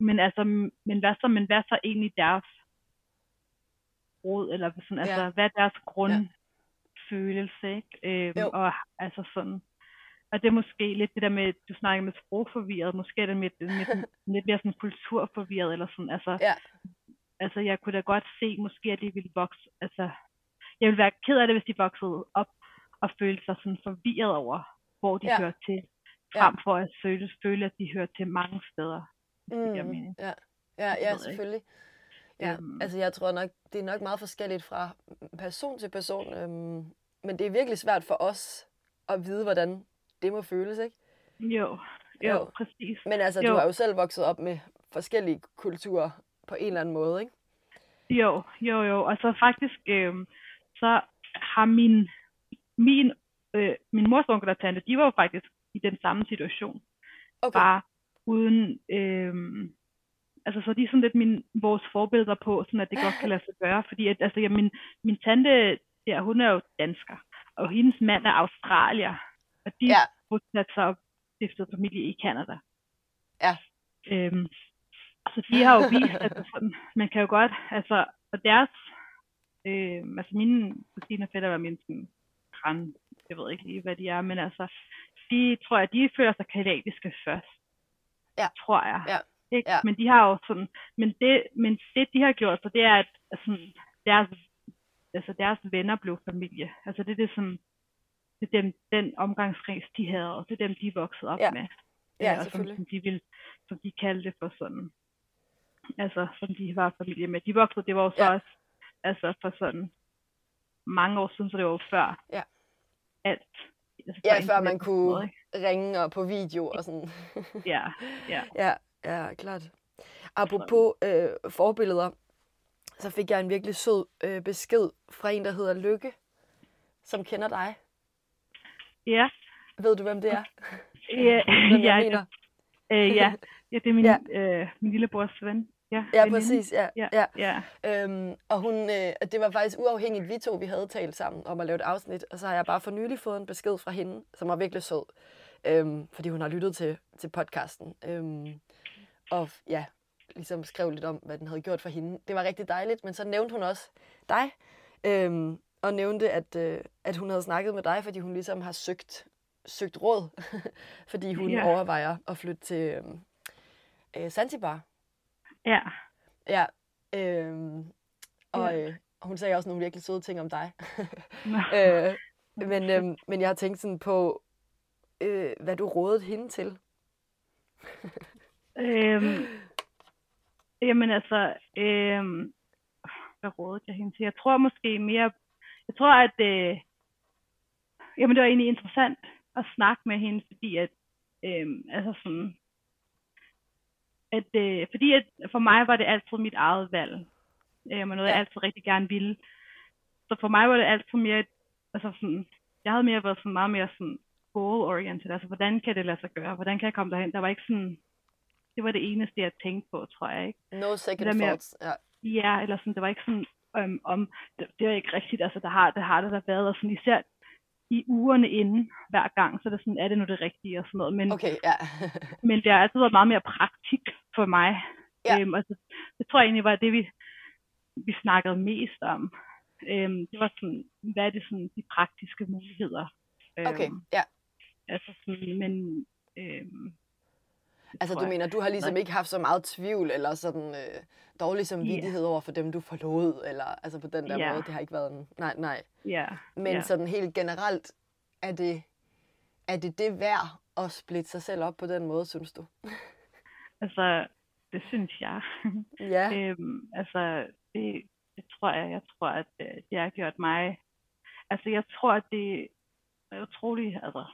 men altså, men hvad så, men hvad så egentlig deres råd, eller sådan, Ja. altså, hvad er deres grundfølelse, ikke? Øhm, Jo. og altså sådan, og det er måske lidt det der med, du snakker med sprogforvirret, måske er det lidt, lidt, lidt mere sådan kulturforvirret, eller sådan, altså, Ja. altså jeg kunne da godt se, måske at de ville vokse, altså, jeg ville være ked af det, hvis de voksede op og følte sig sådan forvirret over, hvor de Ja. hører til, Ja. frem for at føle, føle, at de hører til mange steder. Mm, mening. ja, ja, jeg ja ikke. selvfølgelig. Ja, Øhm. altså jeg tror nok, det er nok meget forskelligt fra person til person, øhm, men det er virkelig svært for os at vide, hvordan det må føles, ikke? Jo, jo, Jo. præcis. Men altså, Jo. du har jo selv vokset op med forskellige kulturer på en eller anden måde, ikke? Jo, jo, jo. Og så faktisk, øh, så har min, min, øh, min mors onkel og tante, de var jo faktisk i den samme situation. Okay. Bare uden, øh, altså så de er sådan lidt min, vores forbilleder på, sådan at det godt kan lade sig gøre. Fordi at, altså, ja, min, min tante, der, hun er jo dansker, og hendes mand er australier. Og de Ja. bosatte sig og stiftede familie i Canada. Ja. Øhm, så de har jo vist, at sådan, man kan jo godt, altså, og deres, øh, altså mine kusiner fætter var min sådan, græn, jeg ved ikke lige, hvad de er, men altså, de tror jeg, de føler sig kanadiske først. Ja. Tror jeg. Ja. Ikke? Ja. Men de har jo sådan, men det, men det de har gjort, så det er, at sådan, deres, altså deres venner blev familie. Altså det er det, som, det er dem, den omgangskreds, de havde, og det er dem, de voksede op Ja. med. Ja, Øh, og som, som, de vil, som de kaldte det for sådan, altså som de var familie med. De voksede, det var jo så Ja. også, altså for sådan mange år siden, så det var jo før Ja. alt. Altså Ja, før man kunne ikke? ringe og på video og sådan. Ja, ja. Ja, ja, klart. Apropos øh, forbilleder, så fik jeg en virkelig sød øh, besked fra en, der hedder Lykke, som kender dig. Ja, Ved du, hvem det er? ja, Hvem ja, jeg mener? øh, ja. ja, det er min, Ja. øh, min lillebrors ven. Ja, Ja, præcis. Ja, Ja, ja. ja. Øhm, og hun, øh, det var faktisk uafhængigt, vi to vi havde talt sammen om at lave et afsnit, og så har jeg bare for nylig fået en besked fra hende, som var virkelig sød, øhm, fordi hun har lyttet til, til podcasten. Øhm, og ja, ligesom skrev lidt om, hvad den havde gjort for hende. Det var rigtig dejligt, men så nævnte hun også dig, øhm, og nævnte, at, øh, at hun havde snakket med dig, fordi hun ligesom har søgt, søgt råd, fordi hun Ja. overvejer at flytte til øhm, øh, Zanzibar. ja. Ja, øhm, og øh, hun sagde også nogle virkelig søde ting om dig. Øh, men, øhm, men jeg har tænkt sådan på, øh, hvad du rådede hende til. Øhm, jamen altså, øhm, hvad rådede jeg hende til? Jeg tror måske mere, jeg tror at, øh, jamen det var egentlig interessant at snakke med hende, fordi at, øhm, altså sådan, at, øh, fordi at for mig var det altid mit eget valg, øhm, og noget jeg altid rigtig gerne ville. Så for mig var det altid mere, altså sådan, jeg havde mere været sådan meget mere sådan goal-oriented, altså hvordan kan det lade sig gøre, hvordan kan jeg komme derhen? Der var ikke sådan, Det var det eneste, jeg tænkte på, tror jeg ikke. No second med- thoughts. Ja. Ja, eller sådan, det var ikke sådan, øhm, om, det, det er ikke rigtigt, altså der har det, har det der været, og sådan især i ugerne inden hver gang, så er det sådan, er det nu det rigtige og sådan noget, men, Okay, ja. men det har altid været meget mere praktik for mig, Ja. øhm, det, det tror jeg egentlig var det, vi, vi snakkede mest om, øhm, det var sådan, hvad er det sådan, de praktiske muligheder, øhm, Okay, ja. altså sådan, men, øhm, Altså, du mener, du har ligesom ikke haft så meget tvivl, eller sådan øh, dårlig samvittighed over for dem, du forlod, eller altså på den der Ja. måde. Det har ikke været en... Nej, nej. ja, Men ja. sådan helt generelt, er det, er det det værd at splitte sig selv op på den måde, synes du? altså, det synes jeg. Ja. Øhm, altså, det, det tror jeg. Jeg tror, at øh, det har gjort mig... Altså, jeg tror, at det er utroligt... Altså,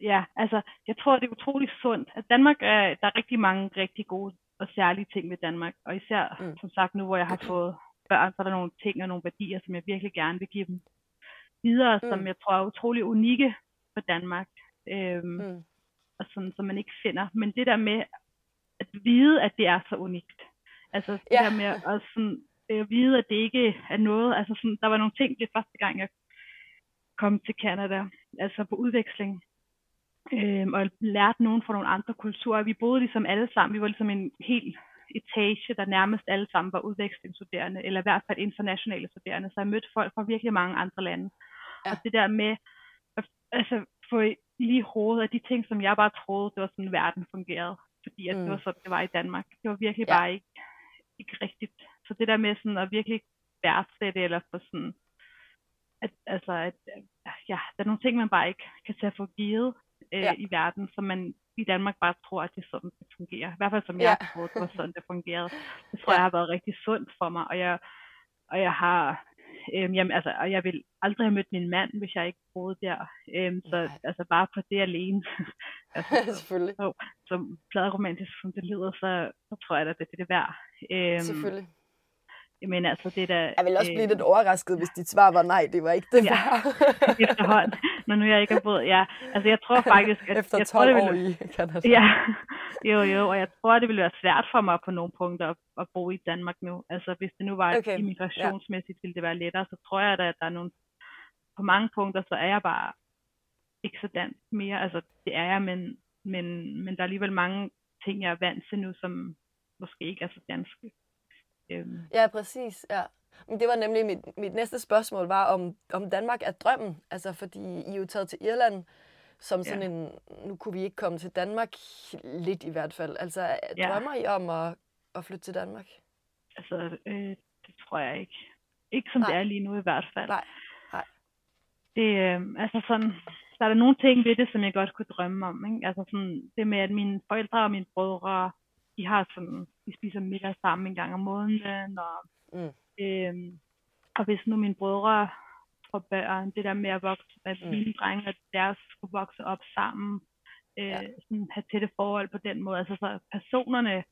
ja, altså, jeg tror, det er utroligt sundt. At Danmark er... Der er rigtig mange rigtig gode og særlige ting ved Danmark. Og især, Mm. som sagt, nu hvor jeg har fået børn, så er der nogle ting og nogle værdier, som jeg virkelig gerne vil give dem videre, Mm. som jeg tror er utrolig unikke for Danmark. Øhm, Mm. og sådan, som man ikke finder. Men det der med at vide, at det er så unikt. Altså det Ja. der med at sådan, øh, vide, at det ikke er noget, altså sådan, der var nogle ting, det første gang, jeg kom til Canada, altså på udveksling, øhm, og lærte nogen fra nogle andre kulturer. Vi boede ligesom alle sammen, vi var ligesom en hel etage, der nærmest alle sammen var udvekslingsstuderende, eller i hvert fald internationale studerende, så jeg mødte folk fra virkelig mange andre lande. Ja. Og det der med at altså, få lige hovedet af de ting, som jeg bare troede, det var sådan, verden fungerede. Fordi at Mm. det var sådan, det var i Danmark. Det var virkelig Ja. bare ikke, ikke rigtigt. Så det der med sådan at virkelig værdsætte, eller få sådan, at, altså, at, øh, ja, der er nogle ting, man bare ikke kan tage for givet øh, Ja. i verden, som man i Danmark bare tror, at det er sådan, det fungerer. I hvert fald som Ja. jeg troede, det var sådan, det fungerede. Det tror Ja. jeg har været rigtig sundt for mig, og jeg, og jeg har, øhm, jamen, altså, og jeg vil aldrig have mødt min mand, hvis jeg ikke boede der. Øhm, så Nej. altså bare på det alene, altså, så, Selvfølgelig. så pladeromantisk som det lyder, så, så tror jeg da, det er det værd. Øhm, Selvfølgelig. Men altså, det er da... Jeg vil også blive øhm, lidt overrasket, hvis dit svar var nej, det var ikke det Ja. efterhånden, når nu jeg ikke har boet. Ja, altså jeg tror faktisk, at Efter jeg 12 tror, det år ville, i Canada. Ja, jo jo, og jeg tror, det ville være svært for mig på nogle punkter at, at bo i Danmark nu. Altså hvis det nu var Okay, immigrationsmæssigt, ville det være lettere, så tror jeg da, at der er nogle, på mange punkter, så er jeg bare ikke så dansk mere. Altså det er jeg, men, men, men der er alligevel mange ting, jeg er vant til nu, som måske ikke er så danske. Øhm, Ja, præcis. Ja. Men det var nemlig mit, mit næste spørgsmål, var om, om Danmark er drømmen. Altså, fordi I er jo taget til Irland som sådan Ja. en, nu kunne vi ikke komme til Danmark, lidt i hvert fald. Altså, Ja. drømmer I om at, at flytte til Danmark? altså, øh, det tror jeg ikke. Ikke som Nej. det er lige nu i hvert fald. Nej. Nej. Det, øh, altså sådan, der er der nogle ting ved det, som jeg godt kunne drømme om. Ikke? Altså sådan, det med, at mine forældre og mine brødre, de har sådan, de spiser middag sammen en gang om måneden, og, Mm. Øhm, og hvis nu mine brødre får børn, det der med at vokse, at Mm. mine drenge og deres skulle vokse op sammen, øh, Ja. sådan have tætte forhold på den måde. Altså så personerne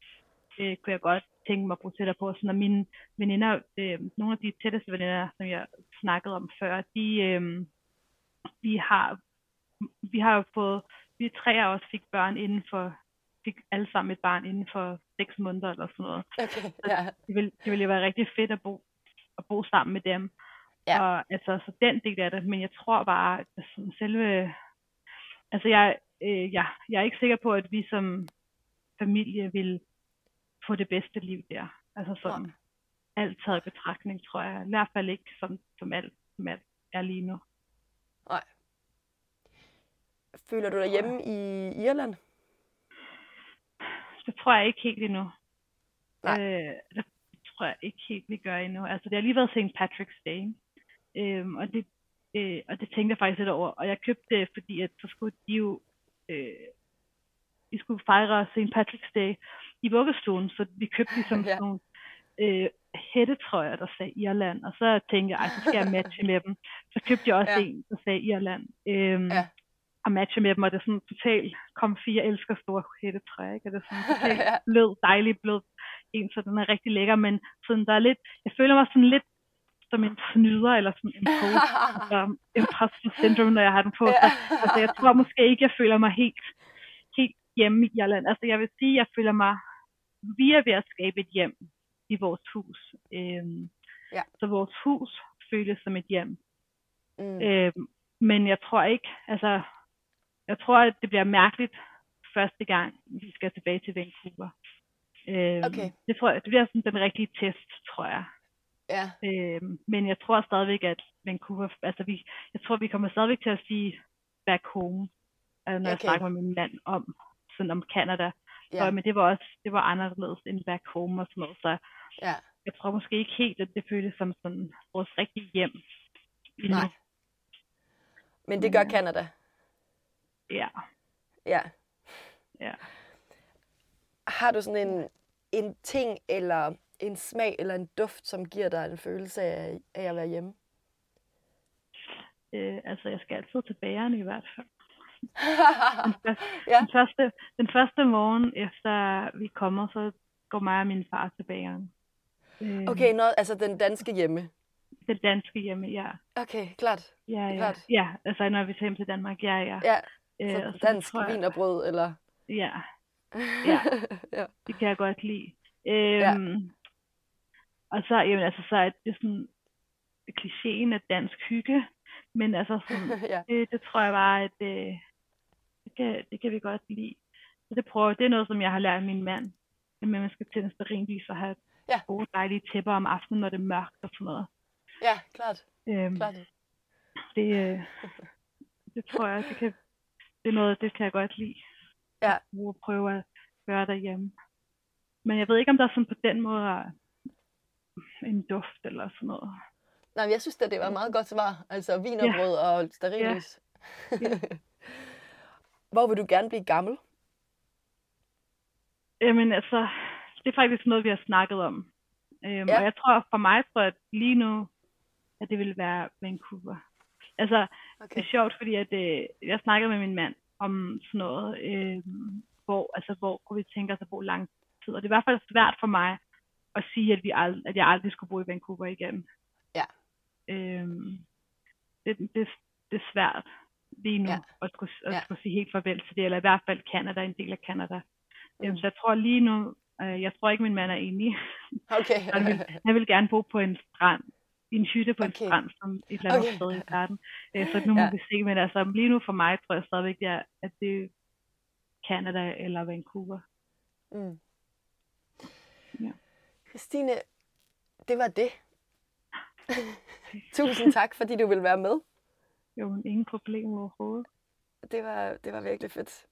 øh, kunne jeg godt tænke mig at bruge tættere på. Så når mine veninder, øh, nogle af de tætteste veninder, som jeg snakkede om før, de, øh, de har, vi har jo fået, vi tre af os fik børn inden for, fik alle sammen et barn inden for seks måneder eller sådan noget. Okay, ja. Det ville, det ville jo være rigtig fedt at bo, at bo sammen med dem. Ja. Og altså, så den del af det, men jeg tror bare, at sådan selve, altså jeg, øh, ja, jeg er ikke sikker på, at vi som familie vil få det bedste liv der. Altså sådan, Nej. alt taget i betragtning, tror jeg. I hvert fald ikke som, som, alt, som alt er lige nu. Føler du dig hjemme i Irland? Tror jeg ikke helt endnu. Nej. Øh, det tror jeg ikke helt, vi gør endnu. Altså, det har lige været St. Patrick's Day. Øhm, og, det, øh, og det tænkte jeg faktisk lidt over. Og jeg købte det, fordi at så skulle de jo... Øh, vi skulle fejre St. Patrick's Day i vuggestuen, så vi købte ligesom Ja. sådan nogle øh, hættetrøjer, der sagde Irland. Og så tænkte jeg, så skal jeg matche med dem. Så købte jeg også Ja. en, der sagde Irland. Øhm, Ja. Og matche med dem, og det er sådan totalt komfy. Jeg elsker store hættetræer, ikke? Og det er sådan totalt Ja. blød, dejlig blød en, så den er rigtig lækker, men sådan der er lidt, jeg føler mig sådan lidt som en snyder, eller sådan en post, imposter syndrome, når jeg har den på. Så, altså, jeg tror måske ikke, jeg føler mig helt, helt hjemme i Irland. Altså jeg vil sige, jeg føler mig, vi er ved at skabe et hjem i vores hus. Øhm, Ja. Så vores hus føles som et hjem. Mm. Øhm, men jeg tror ikke, altså, jeg tror, at det bliver mærkeligt første gang, vi skal tilbage til Vancouver. Øhm, Okay. Det tror jeg, det bliver sådan den rigtige test, tror jeg. Ja, Øhm, men jeg tror stadigvæk, at Vancouver, altså vi, jeg tror, vi kommer stadigvæk til at sige back home, altså når jeg Okay. snakker med min mand om, sådan om Canada. ja, Og, men det var også, det var anderledes end back home og sådan noget, så ja. jeg tror måske ikke helt, at det føles som sådan vores rigtige hjem. Nej. Men det gør Canada. Ja, Ja. ja. Har du sådan en, en ting, eller en smag, eller en duft, som giver dig en følelse af, af at være hjemme? Øh, altså, jeg skal altid til bageren i hvert fald. ja, Den første, den første morgen efter vi kommer, så går mig og min far til bageren. Øh, okay, noget, altså den danske hjemme. Den danske hjemme, ja. Okay, klart. Ja, ja. Klart. ja altså når vi tager hjem til Danmark, ja, ja. Ja, Øh, så det dansk jeg- vin og brød, eller... Ja, Ja. ja. det kan jeg godt lide. Øhm, Og så, jamen, altså, så er det sådan klichéen af dansk hygge, men altså sådan, ja. det, det tror jeg bare, at det, det, kan, det kan vi godt lide. Så det prøver, det er noget, som jeg har lært af min mand, at man skal tænde stearinlys og have Ja. gode dejlige tæpper om aftenen, når det er mørkt og sådan noget. ja, klart. Øhm, klart. det, øh, det tror jeg, det kan, det er noget, det kan jeg godt lide. Ja. At prøve at gøre derhjemme. Men jeg ved ikke, om der er sådan på den måde en duft eller sådan noget. Nej, men jeg synes, at det var et meget godt svar. Altså vin og Ja. og stearinlys. Ja. Hvor vil du gerne blive gammel? Jamen altså, det er faktisk noget, vi har snakket om. Øhm, Ja. Og jeg tror, for mig tror jeg, at lige nu, at det vil være Vancouver. Altså, Okay. det er sjovt, fordi at, øh, jeg snakkede med min mand om sådan noget, øh, hvor, altså, hvor kunne vi tænke os at bo lang tid. Og det er i hvert fald svært for mig at sige, at, vi ald- at jeg aldrig skulle bo i Vancouver igen. Ja. Øhm, det, det, det er svært lige nu Ja. at, skulle, at Ja. skulle sige helt farvel til det, eller i hvert fald Canada, en del af Canada. Mm. Øhm, så jeg tror lige nu, øh, jeg tror ikke, min mand er enig. Okay. Han vil, han vil gerne bo på en strand, i en hytte på en Okay. strand, som et eller andet Okay. sted i verden. Øh, så nu må Ja. vi se, men altså lige nu for mig tror jeg stadigvæk, er, at det er Canada eller Vancouver. Mm. Ja. Christine, det var det. Tusind tak, fordi du ville være med. Jo, ingen problemer overhovedet. Det var, det var virkelig fedt.